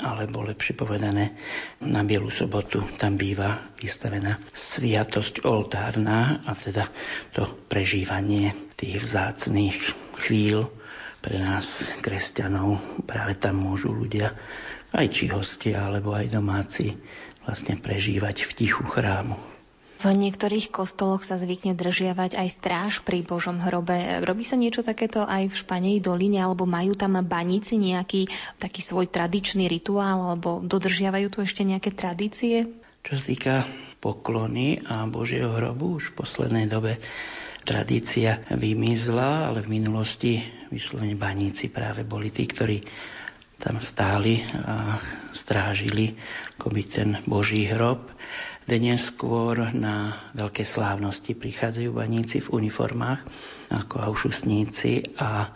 alebo lepšie povedané, na Bielu sobotu tam býva vystavená sviatosť oltárna a teda to prežívanie tých vzácných chvíľ pre nás, kresťanov. Práve tam môžu ľudia, aj či hostia, alebo aj domáci, vlastne prežívať v tichu chrámu. V niektorých kostoloch sa zvykne držiavať aj stráž pri Božom hrobe. Robí sa niečo takéto aj v Španej doline, alebo majú tam baníci nejaký taký svoj tradičný rituál, alebo dodržiavajú tu ešte nejaké tradície? Čo sa týka poklony a Božieho hrobu, už v poslednej dobe tradícia vymizla, ale v minulosti vyslovene baníci práve boli tí, ktorí tam stáli a strážili akoby ten Boží hrob. Dnes skôr na veľké slávnosti prichádzajú baníci v uniformách ako aušusníci a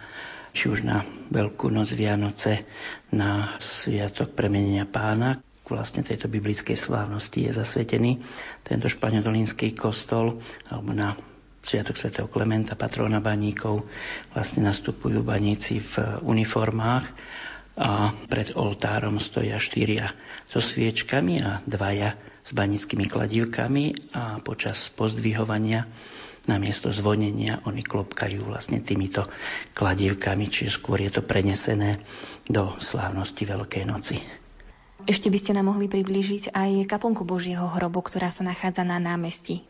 či už na Veľkú noc Vianoce, na Sviatok premenenia pána, vlastne tejto biblickej slávnosti je zasvetený tento španiodolínsky kostol, alebo na Sviatok svätého Klementa, patrona baníkov, vlastne nastupujú baníci v uniformách a pred oltárom stoja štyria so sviečkami a dvaja s banickými kladivkami a počas pozdvihovania na miesto zvonenia oni klopkajú vlastne týmito kladivkami, čiže skôr je to prenesené do slávnosti Veľkej noci. Ešte by ste nám mohli priblížiť aj kaplnku Božieho hrobu, ktorá sa nachádza na námestí.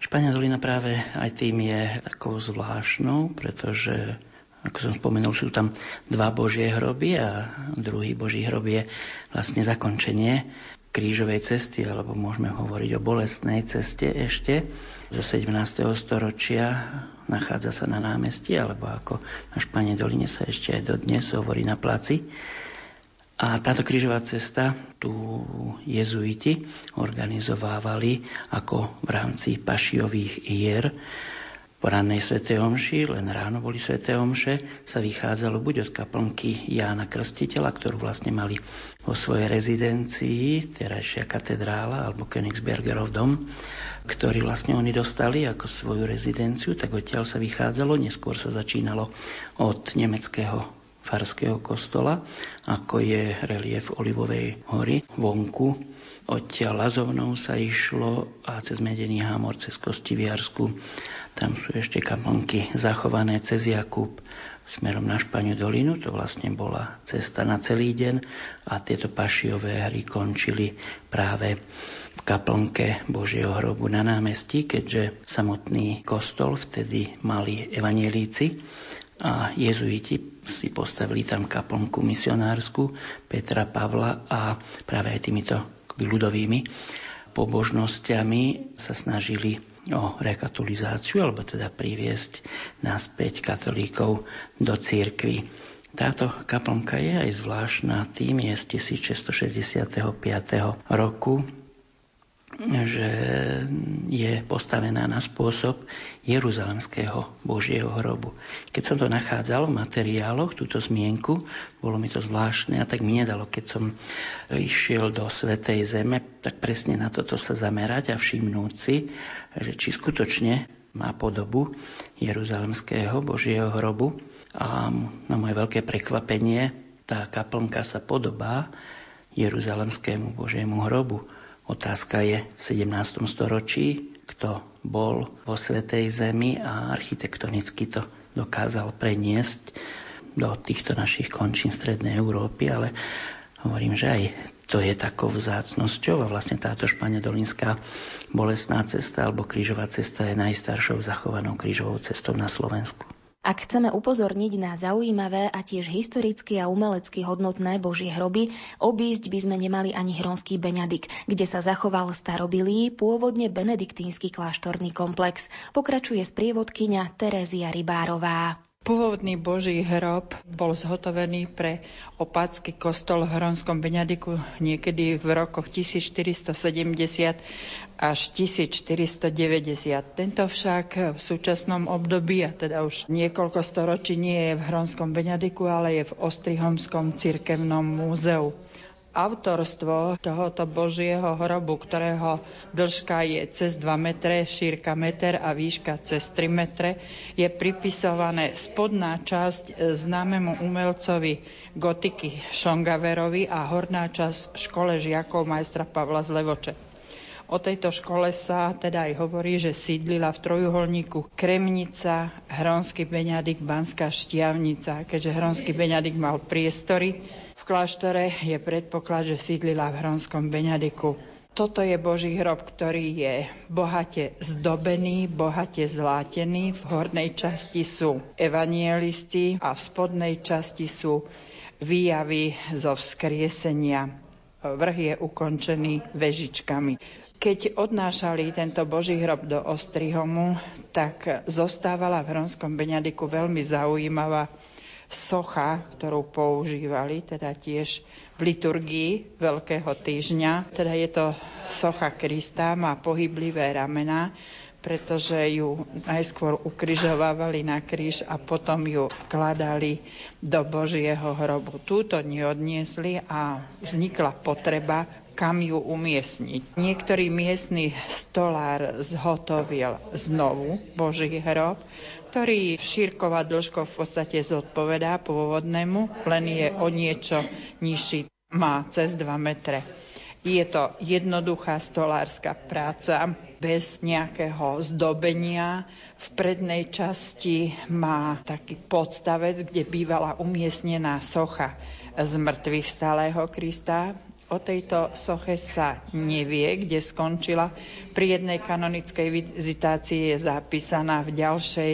Špania Zolina práve aj tým je takou zvláštnou, pretože ako som spomenul, sú tam dva Božie hroby a druhý Boží hrob je vlastne zakončenie krížovej cesty, alebo môžeme hovoriť o bolestnej ceste ešte zo 17. storočia. Nachádza sa na námestí, alebo ako na Španie doline sa ešte aj dodnes hovorí na placi. A táto krížová cesta tu jezuiti organizovávali ako v rámci pašiových hier po rannej svätej omši, len ráno boli sväté omše, sa vychádzalo buď od kaplnky Jána Krstiteľa, ktorú vlastne mali vo svojej rezidencii, terajšia katedrála alebo Königsbergerov dom, ktorý vlastne oni dostali ako svoju rezidenciu, tak odtiaľ sa vychádzalo. Neskôr sa začínalo od nemeckého farského kostola, ako je relief Olivovej hory vonku Odtiaľ Lazovnou sa išlo a cez Medený Hámor, cez Kostiviarsku. Tam sú ešte kaplnky zachované cez Jakub smerom na Španiu dolinu. To vlastne bola cesta na celý deň a tieto pašiové hry končili práve v kaplnke Božieho hrobu na námestí, keďže samotný kostol vtedy mali evanielíci a jezuiti si postavili tam kaplnku misionársku Petra Pavla a práve aj týmito ľudovými pobožnosťami sa snažili o rekatolizáciu, alebo teda priviesť naspäť katolíkov do církvy. Táto kaplnka je aj zvláštna tým, je z 1665. roku že je postavená na spôsob Jeruzalemského Božieho hrobu. Keď som to nachádzal v materiáloch, túto zmienku, bolo mi to zvláštne a tak mi nedalo, keď som išiel do Svetej Zeme, tak presne na toto sa zamerať a všimnúť si, že či skutočne má podobu Jeruzalemského Božieho hrobu. A na moje veľké prekvapenie tá kaplnka sa podobá Jeruzalemskému Božiemu hrobu Otázka je v 17. storočí, kto bol vo Svetej Zemi a architektonicky to dokázal preniesť do týchto našich končín Strednej Európy, ale hovorím, že aj to je takou vzácnosťou a vlastne táto španiadolinská bolestná cesta alebo krížová cesta je najstaršou zachovanou krížovou cestou na Slovensku. Ak chceme upozorniť na zaujímavé a tiež historicky a umelecky hodnotné Božie hroby, obísť by sme nemali ani Hronský Beňadik, kde sa zachoval starobilý, pôvodne benediktínsky kláštorný komplex. Pokračuje sprievodkyňa Terézia Rybárová. Pôvodný Boží hrob bol zhotovený pre opácky kostol v Hronskom Beňadiku niekedy v rokoch 1470 až 1490. Tento však v súčasnom období, a teda už niekoľko storočí nie je v Hronskom Beňadiku, ale je v Ostrihomskom cirkevnom múzeu. Autorstvo tohoto Božieho hrobu, ktorého dĺžka je cez 2 metre, šírka meter a výška cez 3 metre, je pripisované spodná časť známemu umelcovi gotiky Šongaverovi a horná časť škole žiakov majstra Pavla Zlevoče. O tejto škole sa teda aj hovorí, že sídlila v trojuholníku Kremnica, Hronský Beňadik, Banská Štiavnica. Keďže Hronský Beňadik mal priestory, kláštore je predpoklad, že sídlila v Hronskom Beňadiku. Toto je Boží hrob, ktorý je bohate zdobený, bohate zlátený. V hornej časti sú evanielisti a v spodnej časti sú výjavy zo vzkriesenia. Vrch je ukončený vežičkami. Keď odnášali tento Boží hrob do Ostrihomu, tak zostávala v Hronskom Beňadiku veľmi zaujímavá socha, ktorú používali, teda tiež v liturgii Veľkého týždňa. Teda je to socha Krista, má pohyblivé ramená, pretože ju najskôr ukrižovávali na kríž a potom ju skladali do Božieho hrobu. Túto neodniesli a vznikla potreba kam ju umiestniť. Niektorý miestny stolár zhotovil znovu Boží hrob, ktorý šírková dĺžkou v podstate zodpovedá pôvodnému, len je o niečo nižší, má cez 2 metre. Je to jednoduchá stolárska práca, bez nejakého zdobenia. V prednej časti má taký podstavec, kde bývala umiestnená socha z mŕtvych stáleho Krista O tejto soche sa nevie, kde skončila. Pri jednej kanonickej vizitácii je zapísaná, v ďalšej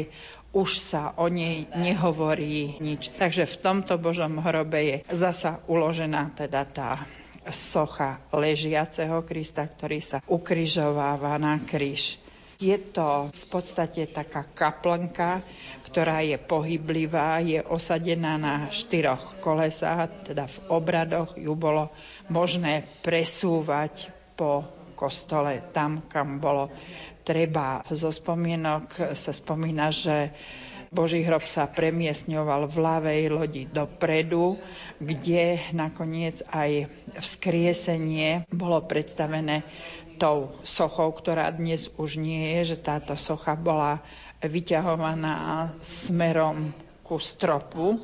už sa o nej nehovorí nič. Takže v tomto Božom hrobe je zasa uložená teda tá socha ležiaceho Krista, ktorý sa ukrižováva na kríž. Je to v podstate taká kaplnka, ktorá je pohyblivá, je osadená na štyroch kolesách, teda v obradoch ju bolo možné presúvať po kostole tam, kam bolo treba. Zo spomienok sa spomína, že Boží hrob sa premiesňoval v ľavej lodi dopredu, kde nakoniec aj vzkriesenie bolo predstavené tou sochou, ktorá dnes už nie je, že táto socha bola vyťahovaná smerom ku stropu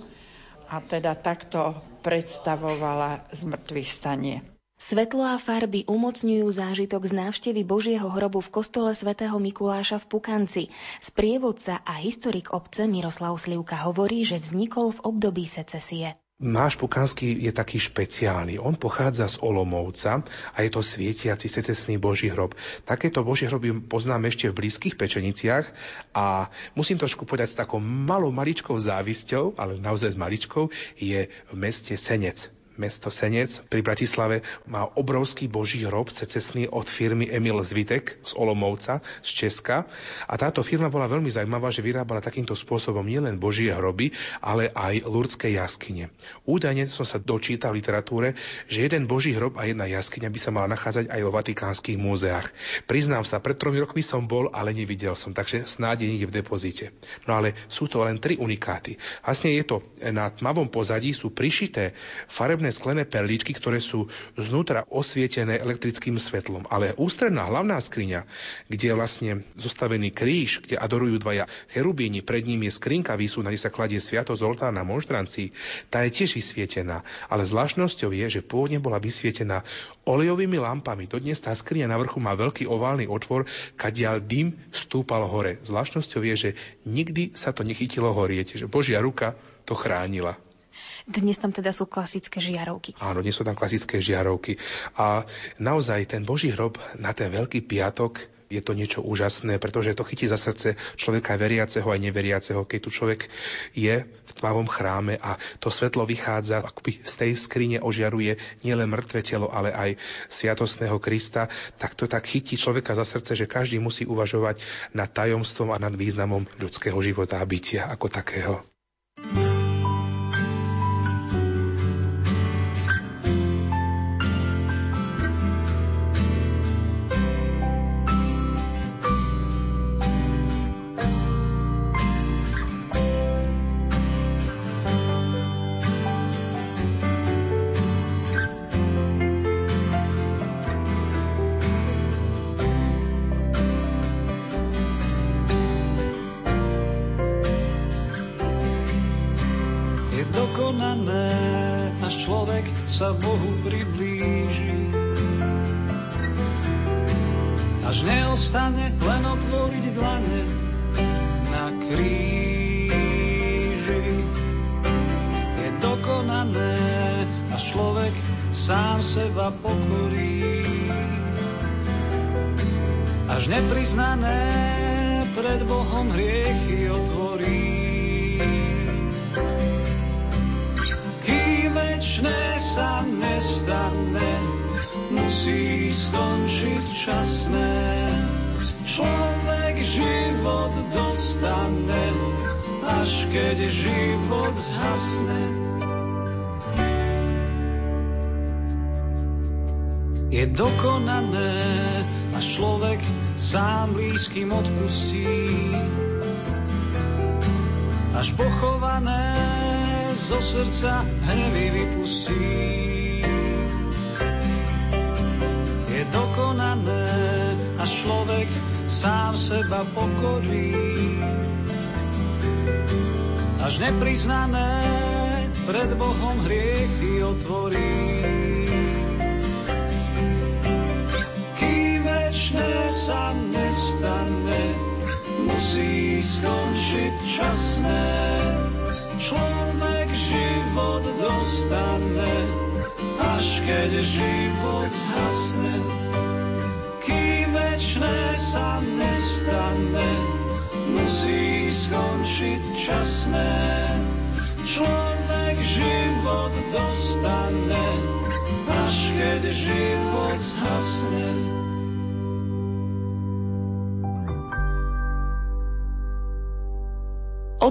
a teda takto predstavovala zmrtvých stanie. Svetlo a farby umocňujú zážitok z návštevy Božieho hrobu v kostole svätého Mikuláša v Pukanci. Sprievodca a historik obce Miroslav Slivka hovorí, že vznikol v období secesie. Náš Pukanský je taký špeciálny. On pochádza z Olomovca a je to svietiaci secesný Boží hrob. Takéto Boží hroby poznáme ešte v blízkych pečeniciach a musím trošku povedať s takou malou maličkou závisťou, ale naozaj s maličkou, je v meste Senec mesto Senec pri Bratislave má obrovský boží hrob cecesný od firmy Emil Zvitek z Olomovca, z Česka. A táto firma bola veľmi zaujímavá, že vyrábala takýmto spôsobom nielen božie hroby, ale aj lurdské jaskyne. Údajne som sa dočítal v literatúre, že jeden boží hrob a jedna jaskyňa by sa mala nachádzať aj vo vatikánskych múzeách. Priznám sa, pred tromi rokmi som bol, ale nevidel som, takže snáď je v depozite. No ale sú to len tri unikáty. Vlastne je to na tmavom pozadí sú prišité farebné farebné sklené perličky, ktoré sú znútra osvietené elektrickým svetlom. Ale ústredná hlavná skriňa, kde je vlastne zostavený kríž, kde adorujú dvaja cherubíni, pred ním je skrinka výsúna, kde sa kladie sviatosť oltár na monštrancii, tá je tiež vysvietená. Ale zvláštnosťou je, že pôvodne bola vysvietená olejovými lampami. Dodnes tá skriňa na vrchu má veľký oválny otvor, kadiaľ dym stúpal hore. Zvláštnosťou je, že nikdy sa to nechytilo horieť, že Božia ruka to chránila. Dnes tam teda sú klasické žiarovky. Áno, dnes sú tam klasické žiarovky. A naozaj ten Boží hrob na ten Veľký piatok je to niečo úžasné, pretože to chytí za srdce človeka veriaceho aj neveriaceho, keď tu človek je v tmavom chráme a to svetlo vychádza, akoby z tej skrine ožiaruje nielen mŕtve telo, ale aj sviatostného Krista, tak to tak chytí človeka za srdce, že každý musí uvažovať nad tajomstvom a nad významom ľudského života a bytia ako takého.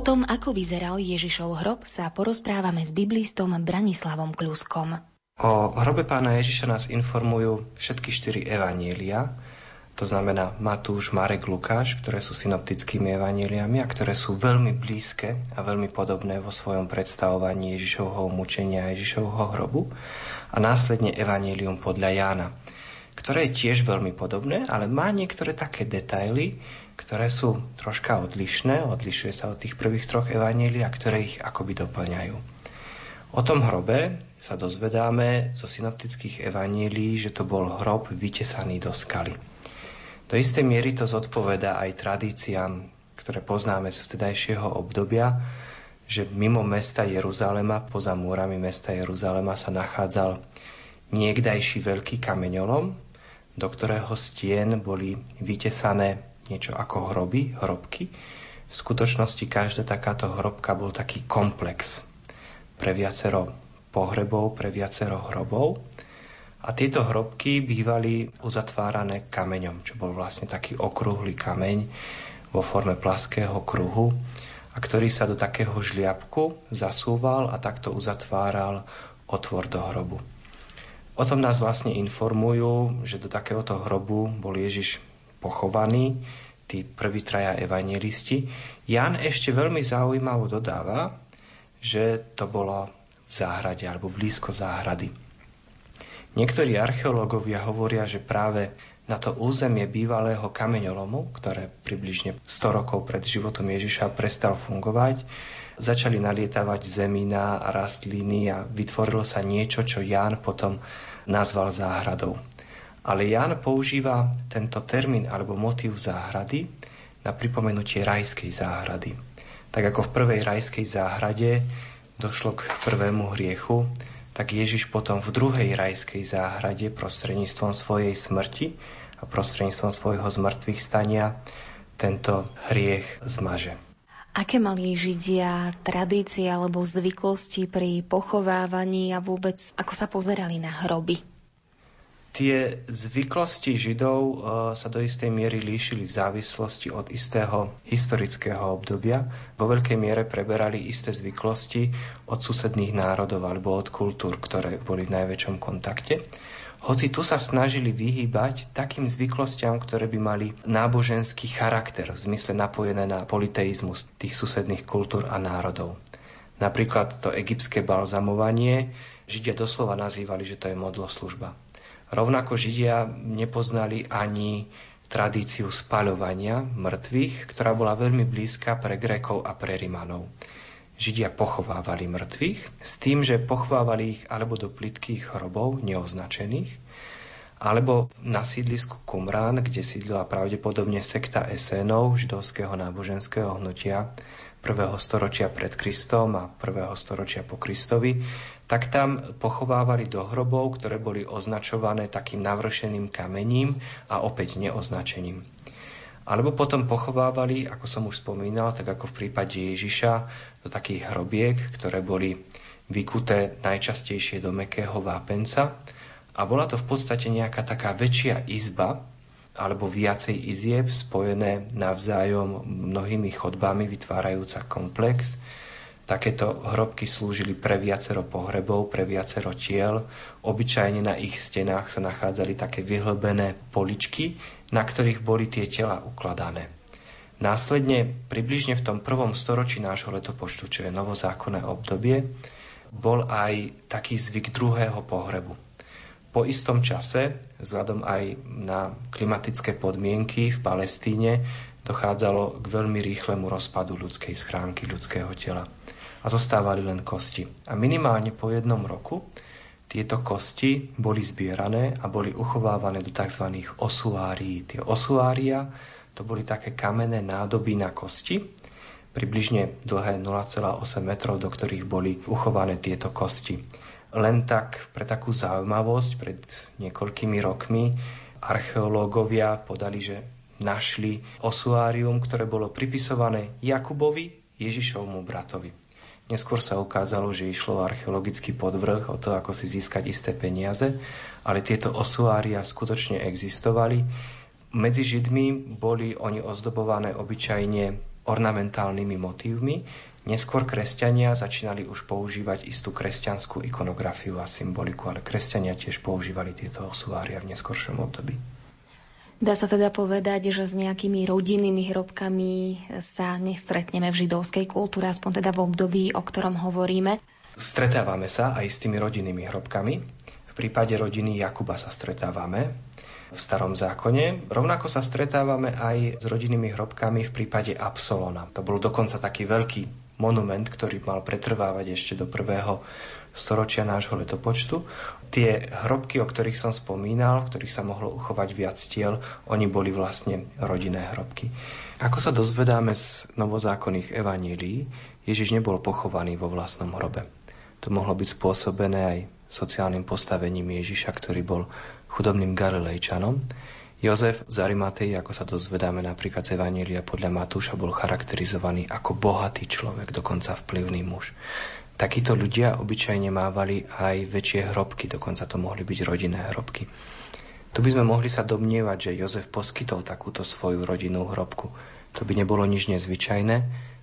O tom, ako vyzeral Ježišov hrob, sa porozprávame s biblistom Branislavom Kľuskom. O hrobe pána Ježiša nás informujú všetky štyri evanielia, to znamená Matúš, Marek, Lukáš, ktoré sú synoptickými evaníliami a ktoré sú veľmi blízke a veľmi podobné vo svojom predstavovaní Ježišovho mučenia a Ježišovho hrobu. A následne evanílium podľa Jána, ktoré je tiež veľmi podobné, ale má niektoré také detaily, ktoré sú troška odlišné, odlišuje sa od tých prvých troch evanílií a ktoré ich akoby doplňajú. O tom hrobe sa dozvedáme zo synoptických evanílií, že to bol hrob vytesaný do skaly. Do istej miery to zodpoveda aj tradíciám, ktoré poznáme z vtedajšieho obdobia, že mimo mesta Jeruzalema, poza múrami mesta Jeruzalema sa nachádzal niekdajší veľký kameňolom, do ktorého stien boli vytesané niečo ako hroby, hrobky. V skutočnosti každá takáto hrobka bol taký komplex pre viacero pohrebov, pre viacero hrobov. A tieto hrobky bývali uzatvárané kameňom, čo bol vlastne taký okrúhly kameň vo forme plaského kruhu, a ktorý sa do takého žliapku zasúval a takto uzatváral otvor do hrobu. O tom nás vlastne informujú, že do takéhoto hrobu bol Ježiš pochovaní, tí prví traja evangelisti. Jan ešte veľmi zaujímavo dodáva, že to bolo v záhrade alebo blízko záhrady. Niektorí archeológovia hovoria, že práve na to územie bývalého kameňolomu, ktoré približne 100 rokov pred životom Ježiša prestal fungovať, začali nalietavať zemina a rastliny a vytvorilo sa niečo, čo Ján potom nazval záhradou. Ale Jan používa tento termín alebo motív záhrady na pripomenutie rajskej záhrady. Tak ako v prvej rajskej záhrade došlo k prvému hriechu, tak Ježiš potom v druhej rajskej záhrade prostredníctvom svojej smrti a prostredníctvom svojho zmrtvých stania tento hriech zmaže. Aké mali Židia tradície alebo zvyklosti pri pochovávaní a vôbec ako sa pozerali na hroby? Tie zvyklosti Židov e, sa do istej miery líšili v závislosti od istého historického obdobia. Vo veľkej miere preberali isté zvyklosti od susedných národov alebo od kultúr, ktoré boli v najväčšom kontakte. Hoci tu sa snažili vyhýbať takým zvyklostiam, ktoré by mali náboženský charakter, v zmysle napojené na politeizmus tých susedných kultúr a národov. Napríklad to egyptské balzamovanie Židia doslova nazývali, že to je modloslužba. Rovnako Židia nepoznali ani tradíciu spaľovania mŕtvych, ktorá bola veľmi blízka pre Grékov a pre Rimanov. Židia pochovávali mŕtvych s tým, že pochovávali ich alebo do plitkých hrobov neoznačených, alebo na sídlisku Qumran, kde sídlila pravdepodobne sekta Esénov, židovského náboženského hnutia, prvého storočia pred Kristom a prvého storočia po Kristovi, tak tam pochovávali do hrobov, ktoré boli označované takým navršeným kamením a opäť neoznačením. Alebo potom pochovávali, ako som už spomínal, tak ako v prípade Ježiša, do takých hrobiek, ktoré boli vykuté najčastejšie do mekého vápenca. A bola to v podstate nejaká taká väčšia izba, alebo viacej izieb spojené navzájom mnohými chodbami vytvárajúca komplex. Takéto hrobky slúžili pre viacero pohrebov, pre viacero tiel. Obyčajne na ich stenách sa nachádzali také vyhlbené poličky, na ktorých boli tie tela ukladané. Následne, približne v tom prvom storočí nášho letopočtu, čo je novozákonné obdobie, bol aj taký zvyk druhého pohrebu. Po istom čase, vzhľadom aj na klimatické podmienky v Palestíne, dochádzalo k veľmi rýchlemu rozpadu ľudskej schránky, ľudského tela. A zostávali len kosti. A minimálne po jednom roku tieto kosti boli zbierané a boli uchovávané do tzv. osuárií. Tie osuária to boli také kamenné nádoby na kosti, približne dlhé 0,8 metrov, do ktorých boli uchované tieto kosti. Len tak pre takú zaujímavosť, pred niekoľkými rokmi archeológovia podali, že našli osuárium, ktoré bolo pripisované Jakubovi, Ježišovmu bratovi. Neskôr sa ukázalo, že išlo archeologický podvrh, o to, ako si získať isté peniaze, ale tieto osuária skutočne existovali. Medzi Židmi boli oni ozdobované obyčajne ornamentálnymi motívmi, Neskôr kresťania začínali už používať istú kresťanskú ikonografiu a symboliku, ale kresťania tiež používali tieto osuvária v neskoršom období. Dá sa teda povedať, že s nejakými rodinnými hrobkami sa nestretneme v židovskej kultúre, aspoň teda v období, o ktorom hovoríme. Stretávame sa aj s tými rodinnými hrobkami. V prípade rodiny Jakuba sa stretávame v starom zákone. Rovnako sa stretávame aj s rodinnými hrobkami v prípade Absolona. To bol dokonca taký veľký monument, ktorý mal pretrvávať ešte do prvého storočia nášho letopočtu. Tie hrobky, o ktorých som spomínal, v ktorých sa mohlo uchovať viac tiel, oni boli vlastne rodinné hrobky. Ako sa dozvedáme z novozákonných evanílií, Ježiš nebol pochovaný vo vlastnom hrobe. To mohlo byť spôsobené aj sociálnym postavením Ježiša, ktorý bol chudobným Galilejčanom, Jozef z Arimatei, ako sa dozvedáme napríklad z Evanília podľa Matúša, bol charakterizovaný ako bohatý človek, dokonca vplyvný muž. Takíto ľudia obyčajne mávali aj väčšie hrobky, dokonca to mohli byť rodinné hrobky. Tu by sme mohli sa domnievať, že Jozef poskytol takúto svoju rodinnú hrobku. To by nebolo nič nezvyčajné,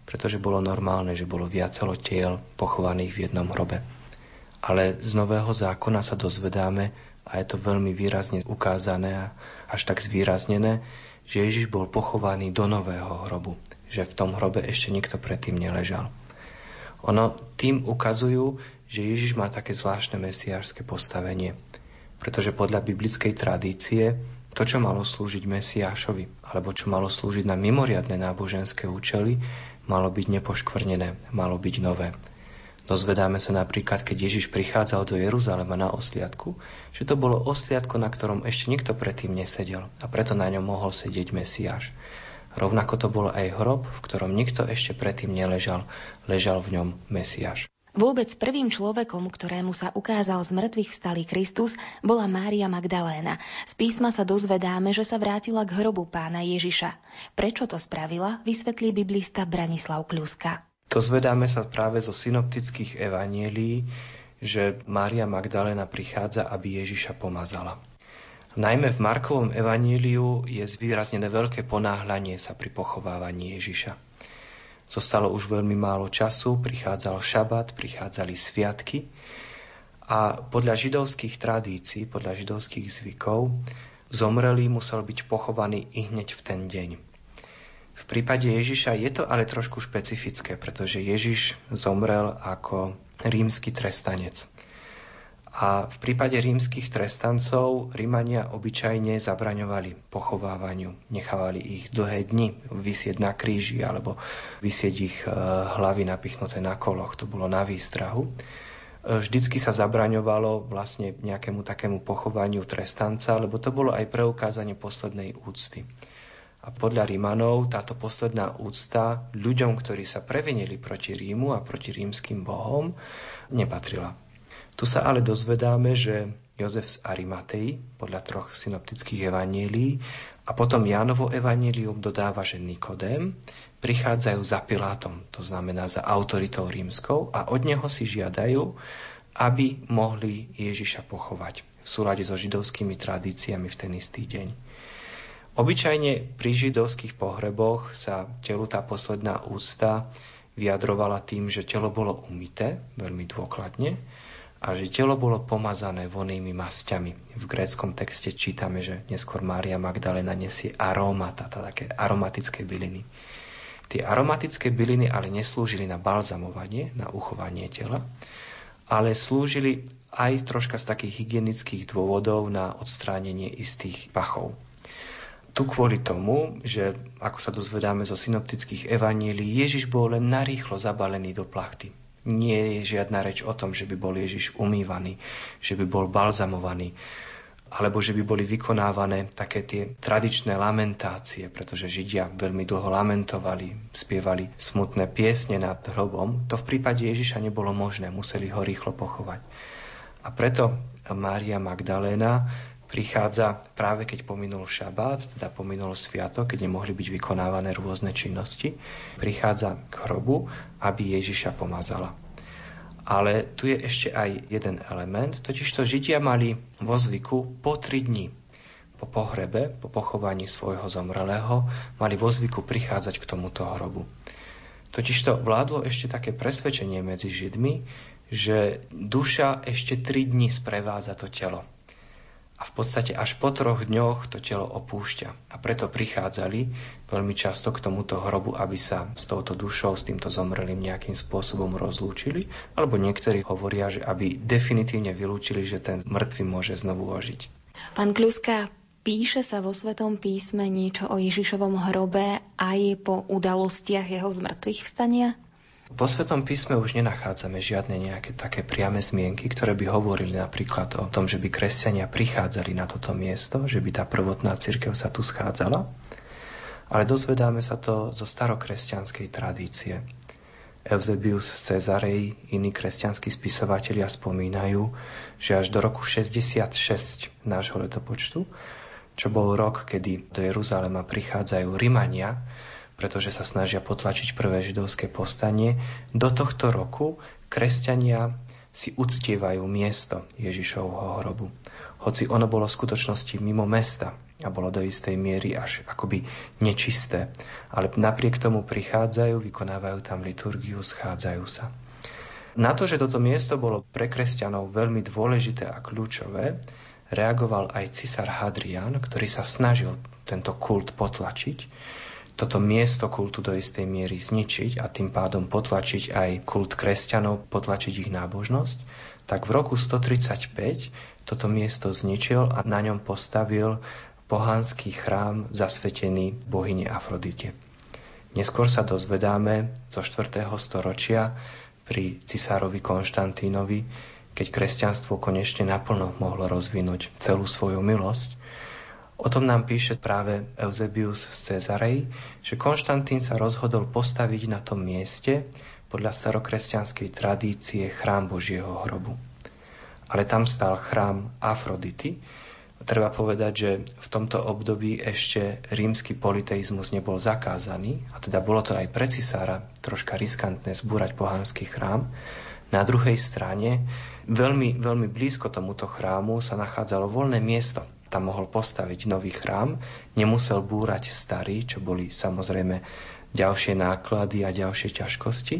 pretože bolo normálne, že bolo viacelo tiel pochovaných v jednom hrobe. Ale z Nového zákona sa dozvedáme, a je to veľmi výrazne ukázané a až tak zvýraznené, že Ježiš bol pochovaný do nového hrobu, že v tom hrobe ešte nikto predtým neležal. Ono tým ukazujú, že Ježiš má také zvláštne mesiářske postavenie, pretože podľa biblickej tradície to, čo malo slúžiť Mesiášovi, alebo čo malo slúžiť na mimoriadne náboženské účely, malo byť nepoškvrnené, malo byť nové. Dozvedáme sa napríklad, keď Ježiš prichádzal do Jeruzalema na osliadku, že to bolo osliadko, na ktorom ešte nikto predtým nesedel a preto na ňom mohol sedieť Mesiáš. Rovnako to bol aj hrob, v ktorom nikto ešte predtým neležal, ležal v ňom Mesiáš. Vôbec prvým človekom, ktorému sa ukázal z mŕtvych vstalý Kristus, bola Mária Magdaléna. Z písma sa dozvedáme, že sa vrátila k hrobu pána Ježiša. Prečo to spravila, vysvetlí biblista Branislav Kľuska. Dozvedáme sa práve zo synoptických evanielí, že Mária Magdalena prichádza, aby Ježiša pomazala. Najmä v Markovom evaníliu je zvýraznené veľké ponáhľanie sa pri pochovávaní Ježiša. Zostalo už veľmi málo času, prichádzal šabat, prichádzali sviatky a podľa židovských tradícií, podľa židovských zvykov, zomrelý musel byť pochovaný i hneď v ten deň. V prípade Ježiša je to ale trošku špecifické, pretože Ježiš zomrel ako rímsky trestanec. A v prípade rímskych trestancov Rímania obyčajne zabraňovali pochovávaniu. Nechávali ich dlhé dni vysieť na kríži alebo vysieť ich e, hlavy napichnuté na koloch. To bolo na výstrahu. E, vždycky sa zabraňovalo vlastne nejakému takému pochovaniu trestanca, lebo to bolo aj preukázanie poslednej úcty. A podľa Rímanov táto posledná úcta ľuďom, ktorí sa previnili proti Rímu a proti rímským bohom, nepatrila. Tu sa ale dozvedáme, že Jozef z Arimatei, podľa troch synoptických evanielí, a potom Jánovo evanílium dodáva, že Nikodém prichádzajú za Pilátom, to znamená za autoritou rímskou, a od neho si žiadajú, aby mohli Ježiša pochovať v súlade so židovskými tradíciami v ten istý deň. Obyčajne pri židovských pohreboch sa telu tá posledná ústa vyjadrovala tým, že telo bolo umité veľmi dôkladne, a že telo bolo pomazané vonými masťami. V gréckom texte čítame, že neskôr Mária Magdalena nesie aromata, také aromatické byliny. Tie aromatické byliny ale neslúžili na balzamovanie, na uchovanie tela, ale slúžili aj troška z takých hygienických dôvodov na odstránenie istých pachov. Tu kvôli tomu, že ako sa dozvedáme zo synoptických evanílií, Ježiš bol len narýchlo zabalený do plachty nie je žiadna reč o tom, že by bol Ježiš umývaný, že by bol balzamovaný, alebo že by boli vykonávané také tie tradičné lamentácie, pretože Židia veľmi dlho lamentovali, spievali smutné piesne nad hrobom. To v prípade Ježiša nebolo možné, museli ho rýchlo pochovať. A preto Mária Magdaléna prichádza práve keď pominul šabát, teda pominul sviatok, keď nemohli byť vykonávané rôzne činnosti, prichádza k hrobu, aby Ježiša pomazala. Ale tu je ešte aj jeden element, totiž to Židia mali vo zvyku po tri dni po pohrebe, po pochovaní svojho zomrelého, mali vo zvyku prichádzať k tomuto hrobu. Totižto vládlo ešte také presvedčenie medzi Židmi, že duša ešte tri dni sprevádza to telo a v podstate až po troch dňoch to telo opúšťa. A preto prichádzali veľmi často k tomuto hrobu, aby sa s touto dušou, s týmto zomrelým nejakým spôsobom rozlúčili, alebo niektorí hovoria, že aby definitívne vylúčili, že ten mŕtvy môže znovu ožiť. Pán Kľuska, píše sa vo Svetom písme niečo o Ježišovom hrobe aj po udalostiach jeho zmrtvých vstania? Po Svetom písme už nenachádzame žiadne nejaké také priame zmienky, ktoré by hovorili napríklad o tom, že by kresťania prichádzali na toto miesto, že by tá prvotná církev sa tu schádzala, ale dozvedáme sa to zo starokresťanskej tradície. Eusebius z Cezarej, iní kresťanskí spisovatelia spomínajú, že až do roku 66 nášho letopočtu, čo bol rok, kedy do Jeruzalema prichádzajú Rimania, pretože sa snažia potlačiť prvé židovské povstanie, do tohto roku kresťania si uctievajú miesto Ježišovho hrobu. Hoci ono bolo v skutočnosti mimo mesta a bolo do istej miery až akoby nečisté. Ale napriek tomu prichádzajú, vykonávajú tam liturgiu, schádzajú sa. Na to, že toto miesto bolo pre kresťanov veľmi dôležité a kľúčové, reagoval aj cisár Hadrian, ktorý sa snažil tento kult potlačiť toto miesto kultu do istej miery zničiť a tým pádom potlačiť aj kult kresťanov, potlačiť ich nábožnosť, tak v roku 135 toto miesto zničil a na ňom postavil pohanský chrám zasvetený bohyne Afrodite. Neskôr sa dozvedáme zo 4. storočia pri cisárovi Konštantínovi, keď kresťanstvo konečne naplno mohlo rozvinúť celú svoju milosť, O tom nám píše práve Eusebius z Cezarej, že Konštantín sa rozhodol postaviť na tom mieste podľa starokresťanskej tradície chrám Božieho hrobu. Ale tam stal chrám Afrodity. Treba povedať, že v tomto období ešte rímsky politeizmus nebol zakázaný, a teda bolo to aj pre cisára troška riskantné zbúrať pohanský chrám. Na druhej strane, veľmi, veľmi blízko tomuto chrámu sa nachádzalo voľné miesto. Tam mohol postaviť nový chrám, nemusel búrať starý, čo boli samozrejme ďalšie náklady a ďalšie ťažkosti,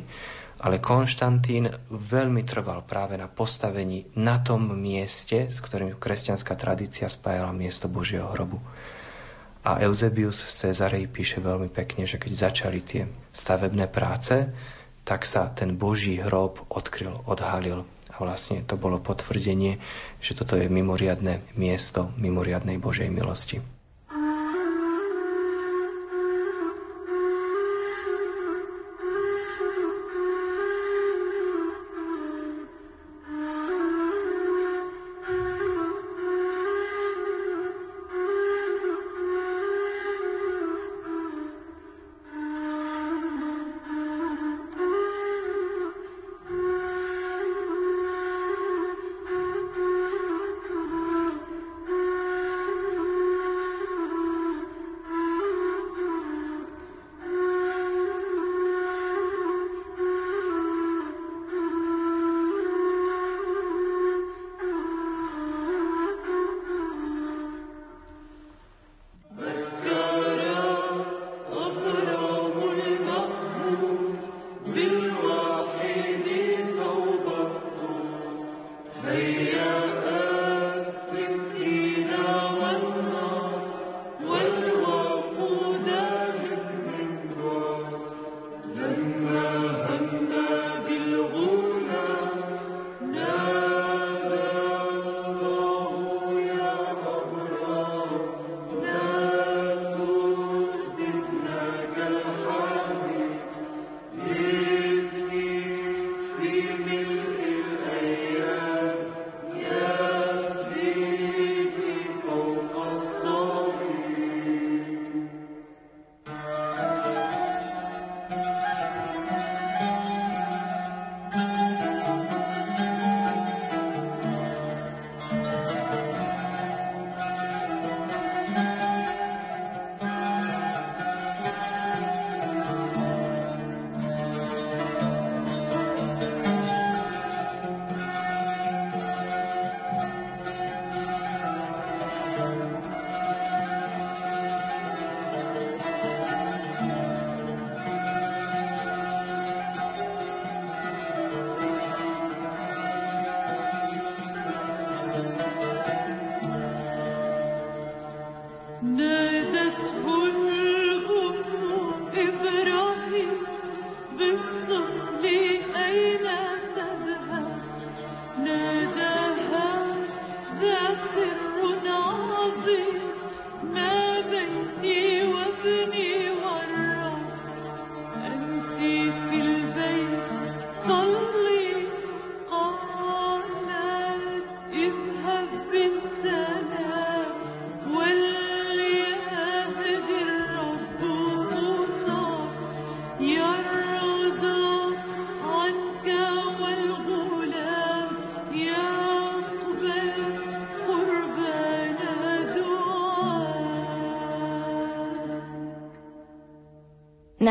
ale Konštantín veľmi trval práve na postavení na tom mieste, s ktorým kresťanská tradícia spájala miesto Božieho hrobu. A Eusebius z Cezarej píše veľmi pekne, že keď začali tie stavebné práce, tak sa ten Boží hrob odkryl, odhalil. Vlastne to bolo potvrdenie, že toto je mimoriadne miesto mimoriadnej Božej milosti.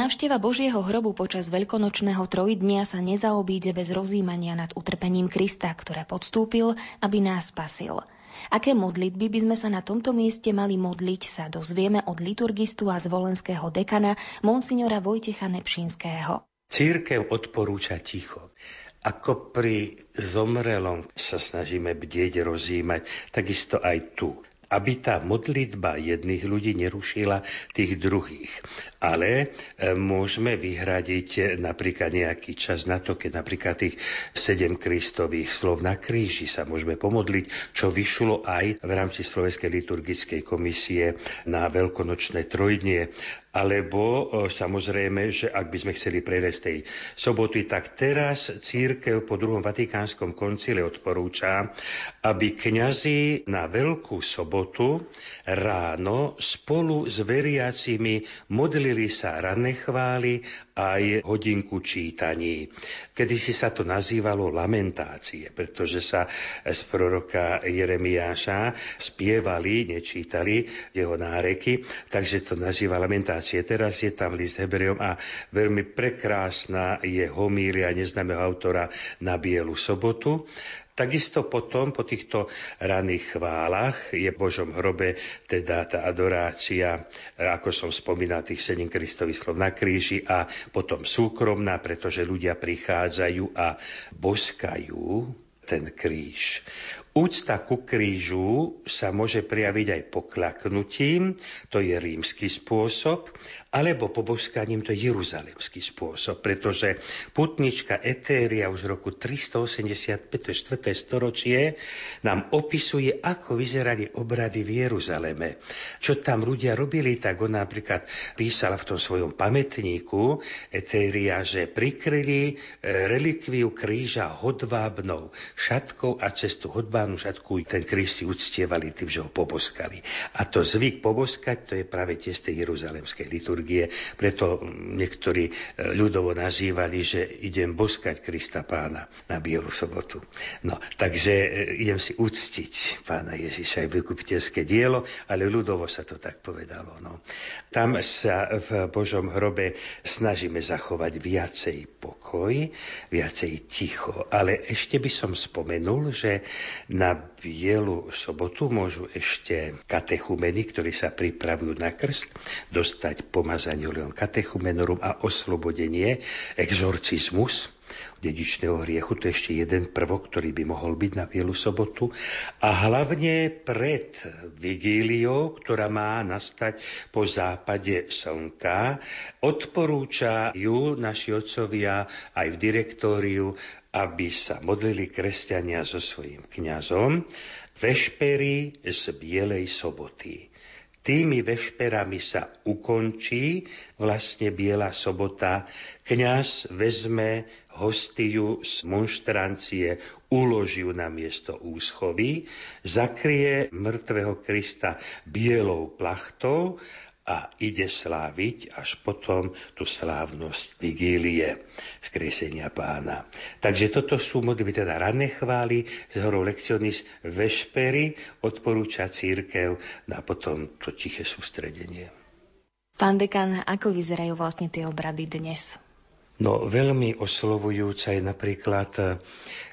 Návšteva Božieho hrobu počas veľkonočného trojdnia sa nezaobíde bez rozímania nad utrpením Krista, ktoré podstúpil, aby nás spasil. Aké modlitby by sme sa na tomto mieste mali modliť, sa dozvieme od liturgistu a zvolenského dekana monsignora Vojtecha Nepšinského. Církev odporúča ticho. Ako pri zomrelom sa snažíme bdieť, rozímať, takisto aj tu aby tá modlitba jedných ľudí nerušila tých druhých. Ale e, môžeme vyhradiť napríklad nejaký čas na to, keď napríklad tých sedem kristových slov na kríži sa môžeme pomodliť, čo vyšlo aj v rámci Slovenskej liturgickej komisie na veľkonočné trojdnie Alebo samozrejme, že ak by sme chceli prejsť tej soboty, tak teraz církev po druhom vatikánskom koncile odporúča, aby kňazi na Veľkú sobotu ráno spolu s veriacimi modlili sa ranné chvály aj hodinku čítaní. Kedy si sa to nazývalo lamentácie, pretože sa z proroka Jeremiáša spievali, nečítali jeho náreky, takže to nazýva lamentácie. Teraz je tam list Hebreom a veľmi prekrásna je homília neznámeho autora na Bielu sobotu. Takisto potom, po týchto raných chválach, je v Božom hrobe teda tá adorácia, ako som spomínal, tých sedem Kristových slov na kríži a potom súkromná, pretože ľudia prichádzajú a boskajú ten kríž. Úcta ku krížu sa môže prejaviť aj poklaknutím, to je rímsky spôsob, alebo poboskaním, to je jeruzalemský spôsob, pretože putnička Etéria už v roku 385, to je 4. storočie, nám opisuje, ako vyzerali obrady v Jeruzaleme. Čo tam ľudia robili, tak ona napríklad písala v tom svojom pamätníku Etéria, že prikryli e, relikviu kríža hodvábnou šatkou a cestu hodvábnou Pánu Žatku ten kríž si uctievali tým, že ho poboskali. A to zvyk poboskať, to je práve tiež tej jeruzalemskej liturgie. Preto niektorí e, ľudovo nazývali, že idem boskať Krista pána na Bielu sobotu. No, takže e, idem si uctiť pána Ježiša aj vykupiteľské dielo, ale ľudovo sa to tak povedalo. No. Tam sa v Božom hrobe snažíme zachovať viacej pokoj, viacej ticho. Ale ešte by som spomenul, že na Bielu sobotu môžu ešte katechumeny, ktorí sa pripravujú na krst, dostať pomazanie oleom katechumenorum a oslobodenie, exorcizmus, dedičného hriechu. To je ešte jeden prvok, ktorý by mohol byť na Bielu sobotu. A hlavne pred vigíliou, ktorá má nastať po západe slnka, odporúčajú naši otcovia aj v direktóriu, aby sa modlili kresťania so svojím kňazom vešpery z Bielej soboty. Tými vešperami sa ukončí vlastne Biela sobota. Kňaz vezme hostiu z monštrancie, uloží ju na miesto úschovy, zakrie mŕtvého Krista bielou plachtou a ide sláviť až potom tú slávnosť vigílie skresenia pána. Takže toto sú modlitby, teda ranné chvály, z horou lekcionis vešpery odporúča církev na potom to tiché sústredenie. Pán dekan, ako vyzerajú vlastne tie obrady dnes? No veľmi oslovujúca je napríklad e,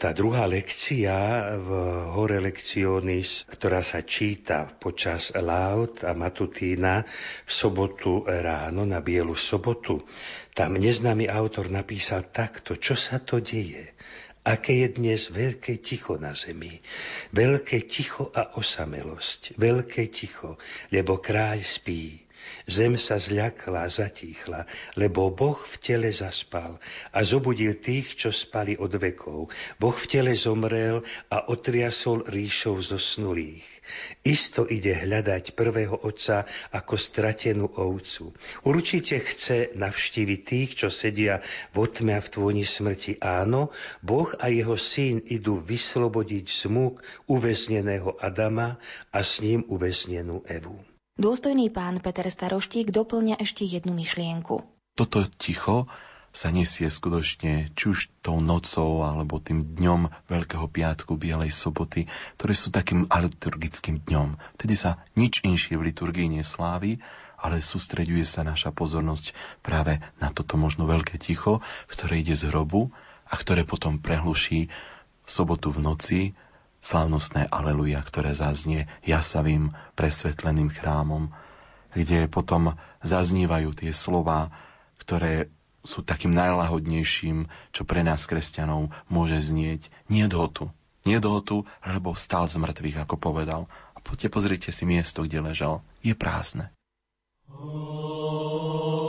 tá druhá lekcia v Hore Lekcionis, ktorá sa číta počas Laut a Matutína v sobotu ráno, na Bielu sobotu. Tam neznámy autor napísal takto, čo sa to deje. Aké je dnes veľké ticho na zemi. Veľké ticho a osamelosť. Veľké ticho, lebo kráľ spí. Zem sa zľakla, zatíchla, lebo Boh v tele zaspal a zobudil tých, čo spali od vekov. Boh v tele zomrel a otriasol ríšov zosnulých. Isto ide hľadať prvého otca ako stratenú ovcu. Určite chce navštíviť tých, čo sedia v otme a v tvoni smrti. Áno, Boh a jeho syn idú vyslobodiť z múk uväzneného Adama a s ním uväznenú Evu. Dôstojný pán Peter Staroštík doplňa ešte jednu myšlienku. Toto ticho sa nesie skutočne či už tou nocou alebo tým dňom Veľkého piatku, Bielej soboty, ktoré sú takým aliturgickým dňom. Vtedy sa nič inšie v liturgii neslávi, ale sústreďuje sa naša pozornosť práve na toto možno veľké ticho, ktoré ide z hrobu a ktoré potom prehluší sobotu v noci slávnostné aleluja, ktoré zaznie jasavým presvetleným chrámom, kde potom zaznívajú tie slova, ktoré sú takým najlahodnejším, čo pre nás kresťanov môže znieť. Nie dohotu. Nie dohotu, lebo vstal z mŕtvych, ako povedal. A poďte pozrite si miesto, kde ležal. Je prázdne. Oh.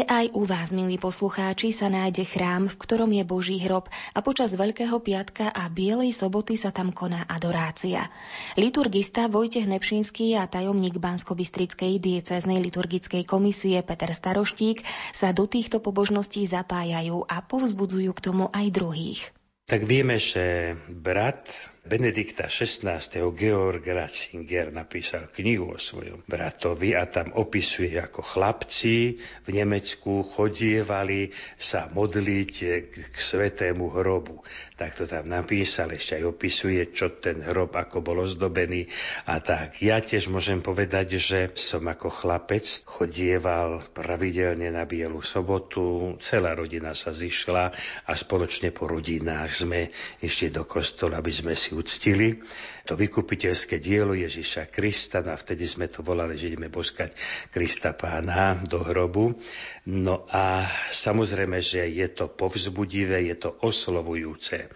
Iste aj u vás, milí poslucháči, sa nájde chrám, v ktorom je Boží hrob a počas Veľkého piatka a Bielej soboty sa tam koná adorácia. Liturgista Vojtech Nepšinský a tajomník Bansko-Bystrickej diecéznej liturgickej komisie Peter Staroštík sa do týchto pobožností zapájajú a povzbudzujú k tomu aj druhých. Tak vieme, že brat Benedikta XVI. Georg Ratzinger napísal knihu o svojom bratovi a tam opisuje, ako chlapci v Nemecku chodievali sa modliť k svetému hrobu. Tak to tam napísal, ešte aj opisuje, čo ten hrob, ako bol ozdobený a tak. Ja tiež môžem povedať, že som ako chlapec chodieval pravidelne na Bielu sobotu, celá rodina sa zišla a spoločne po rodinách sme išli do kostola, aby sme si uctili to vykupiteľské dielo Ježiša Krista, no a vtedy sme to volali, že ideme boskať Krista pána do hrobu. No a samozrejme, že je to povzbudivé, je to oslovujúce.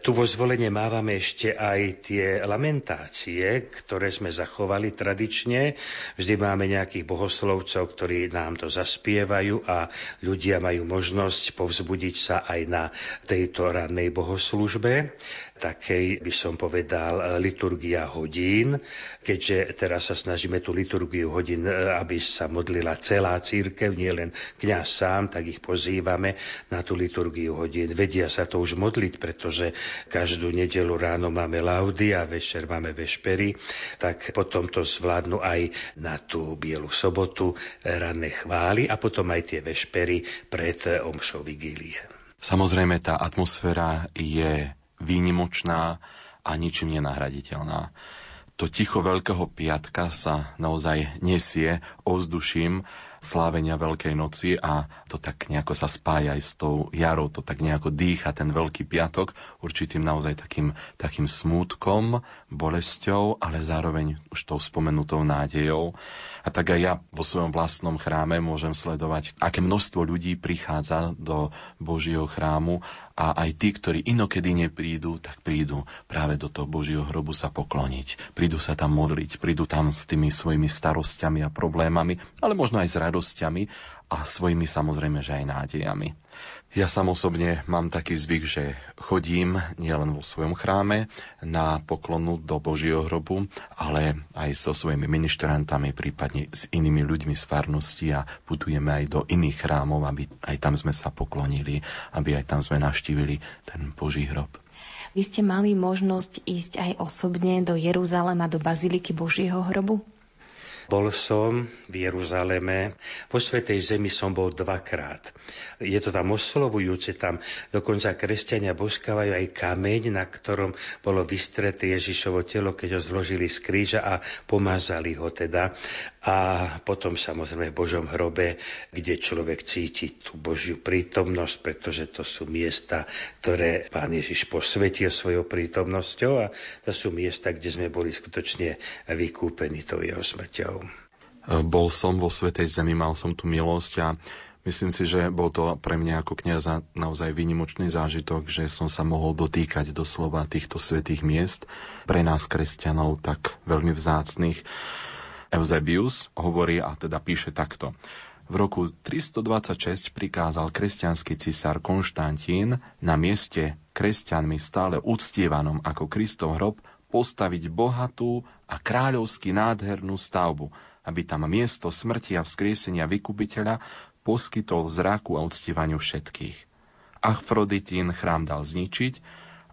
Tu vo zvolenie mávame ešte aj tie lamentácie, ktoré sme zachovali tradične. Vždy máme nejakých bohoslovcov, ktorí nám to zaspievajú a ľudia majú možnosť povzbudiť sa aj na tejto rannej bohoslužbe takej, by som povedal, liturgia hodín, keďže teraz sa snažíme tú liturgiu hodín, aby sa modlila celá církev, nie len kňaz sám, tak ich pozývame na tú liturgiu hodín. Vedia sa to už modliť, pretože každú nedelu ráno máme laudy a večer máme vešpery, tak potom to zvládnu aj na tú bielu sobotu, ranné chvály a potom aj tie vešpery pred omšou vigílie. Samozrejme, tá atmosféra je výnimočná a ničím nenahraditeľná. To ticho Veľkého piatka sa naozaj nesie ovzduším slávenia Veľkej noci a to tak nejako sa spája aj s tou jarou, to tak nejako dýcha ten Veľký piatok určitým naozaj takým, takým smútkom, bolesťou, ale zároveň už tou spomenutou nádejou. A tak aj ja vo svojom vlastnom chráme môžem sledovať, aké množstvo ľudí prichádza do Božieho chrámu a aj tí, ktorí inokedy neprídu, tak prídu práve do toho Božieho hrobu sa pokloniť. Prídu sa tam modliť, prídu tam s tými svojimi starosťami a problémami, ale možno aj s radosťami a svojimi samozrejme, že aj nádejami. Ja sam osobne mám taký zvyk, že chodím nielen vo svojom chráme na poklonu do Božieho hrobu, ale aj so svojimi ministrantami, prípadne s inými ľuďmi z farnosti a putujeme aj do iných chrámov, aby aj tam sme sa poklonili, aby aj tam sme navštívili ten Boží hrob. Vy ste mali možnosť ísť aj osobne do Jeruzalema, do Baziliky Božieho hrobu? Bol som v Jeruzaleme, po Svetej Zemi som bol dvakrát. Je to tam oslovujúce, tam dokonca kresťania boskávajú aj kameň, na ktorom bolo vystreté Ježišovo telo, keď ho zložili z kríža a pomazali ho teda. A potom samozrejme v Božom hrobe, kde človek cíti tú Božiu prítomnosť, pretože to sú miesta, ktoré Pán Ježiš posvetil svojou prítomnosťou a to sú miesta, kde sme boli skutočne vykúpení tou jeho smrťou. Bol som vo Svetej Zemi, mal som tu milosť a myslím si, že bol to pre mňa ako kniaza naozaj výnimočný zážitok, že som sa mohol dotýkať doslova týchto svetých miest, pre nás kresťanov tak veľmi vzácných. Eusebius hovorí a teda píše takto. V roku 326 prikázal kresťanský cisár Konštantín na mieste kresťanmi stále uctievanom ako Kristov hrob postaviť bohatú a kráľovsky nádhernú stavbu, aby tam miesto smrti a vzkriesenia vykupiteľa poskytol zraku a uctievaniu všetkých. Afroditín chrám dal zničiť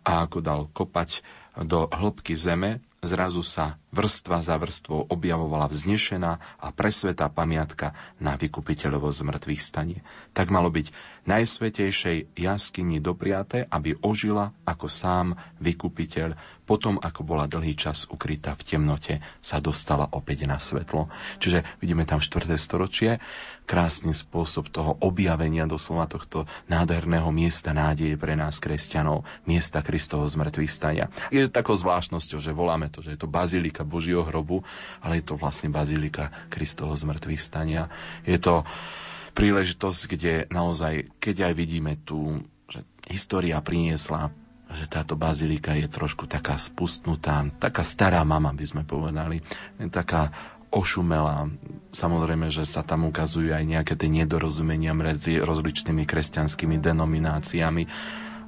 a ako dal kopať do hĺbky zeme, zrazu sa vrstva za vrstvou objavovala vznešená a presvetá pamiatka na vykupiteľovo zmrtvých stanie. Tak malo byť najsvetejšej jaskyni dopriaté, aby ožila ako sám vykupiteľ, potom ako bola dlhý čas ukrytá v temnote, sa dostala opäť na svetlo. Čiže vidíme tam 4. storočie, krásny spôsob toho objavenia doslova tohto nádherného miesta nádeje pre nás kresťanov, miesta Kristovho zmrtvých stania. Je takou zvláštnosťou, že voláme to, že je to bazilika Božieho hrobu, ale je to vlastne bazilika Kristovho zmrtvých stania. Je to príležitosť, kde naozaj, keď aj vidíme tu, že história priniesla že táto bazilika je trošku taká spustnutá, taká stará mama, by sme povedali, taká ošumelá. Samozrejme, že sa tam ukazujú aj nejaké tie nedorozumenia medzi rozličnými kresťanskými denomináciami,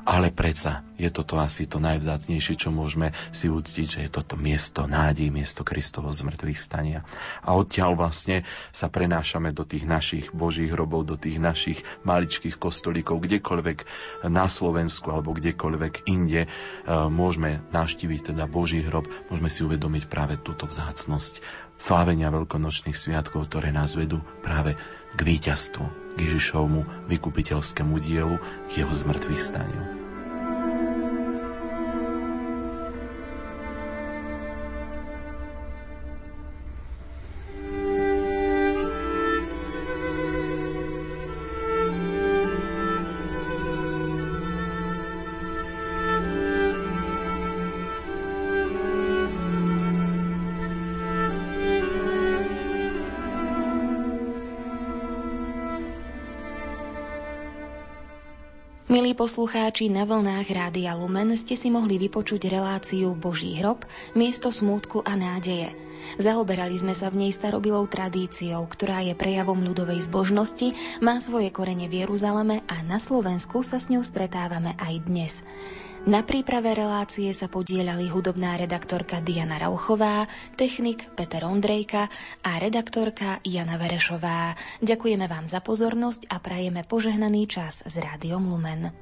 ale predsa je toto asi to najvzácnejšie, čo môžeme si uctiť, že je toto miesto nádej, miesto Kristovo zmrtvých stania. A odtiaľ vlastne sa prenášame do tých našich božích hrobov, do tých našich maličkých kostolíkov, kdekoľvek na Slovensku alebo kdekoľvek inde e, môžeme navštíviť teda Boží hrob, môžeme si uvedomiť práve túto vzácnosť slávenia veľkonočných sviatkov, ktoré nás vedú práve k víťazstvu, k Ježišovmu vykupiteľskému dielu, k jeho zmrtvých staniu. Milí poslucháči, na vlnách Rádia Lumen ste si mohli vypočuť reláciu Boží hrob, miesto smútku a nádeje. Zaoberali sme sa v nej starobilou tradíciou, ktorá je prejavom ľudovej zbožnosti, má svoje korene v Jeruzaleme a na Slovensku sa s ňou stretávame aj dnes. Na príprave relácie sa podielali hudobná redaktorka Diana Rauchová, technik Peter Ondrejka a redaktorka Jana Verešová. Ďakujeme vám za pozornosť a prajeme požehnaný čas s Rádiom Lumen.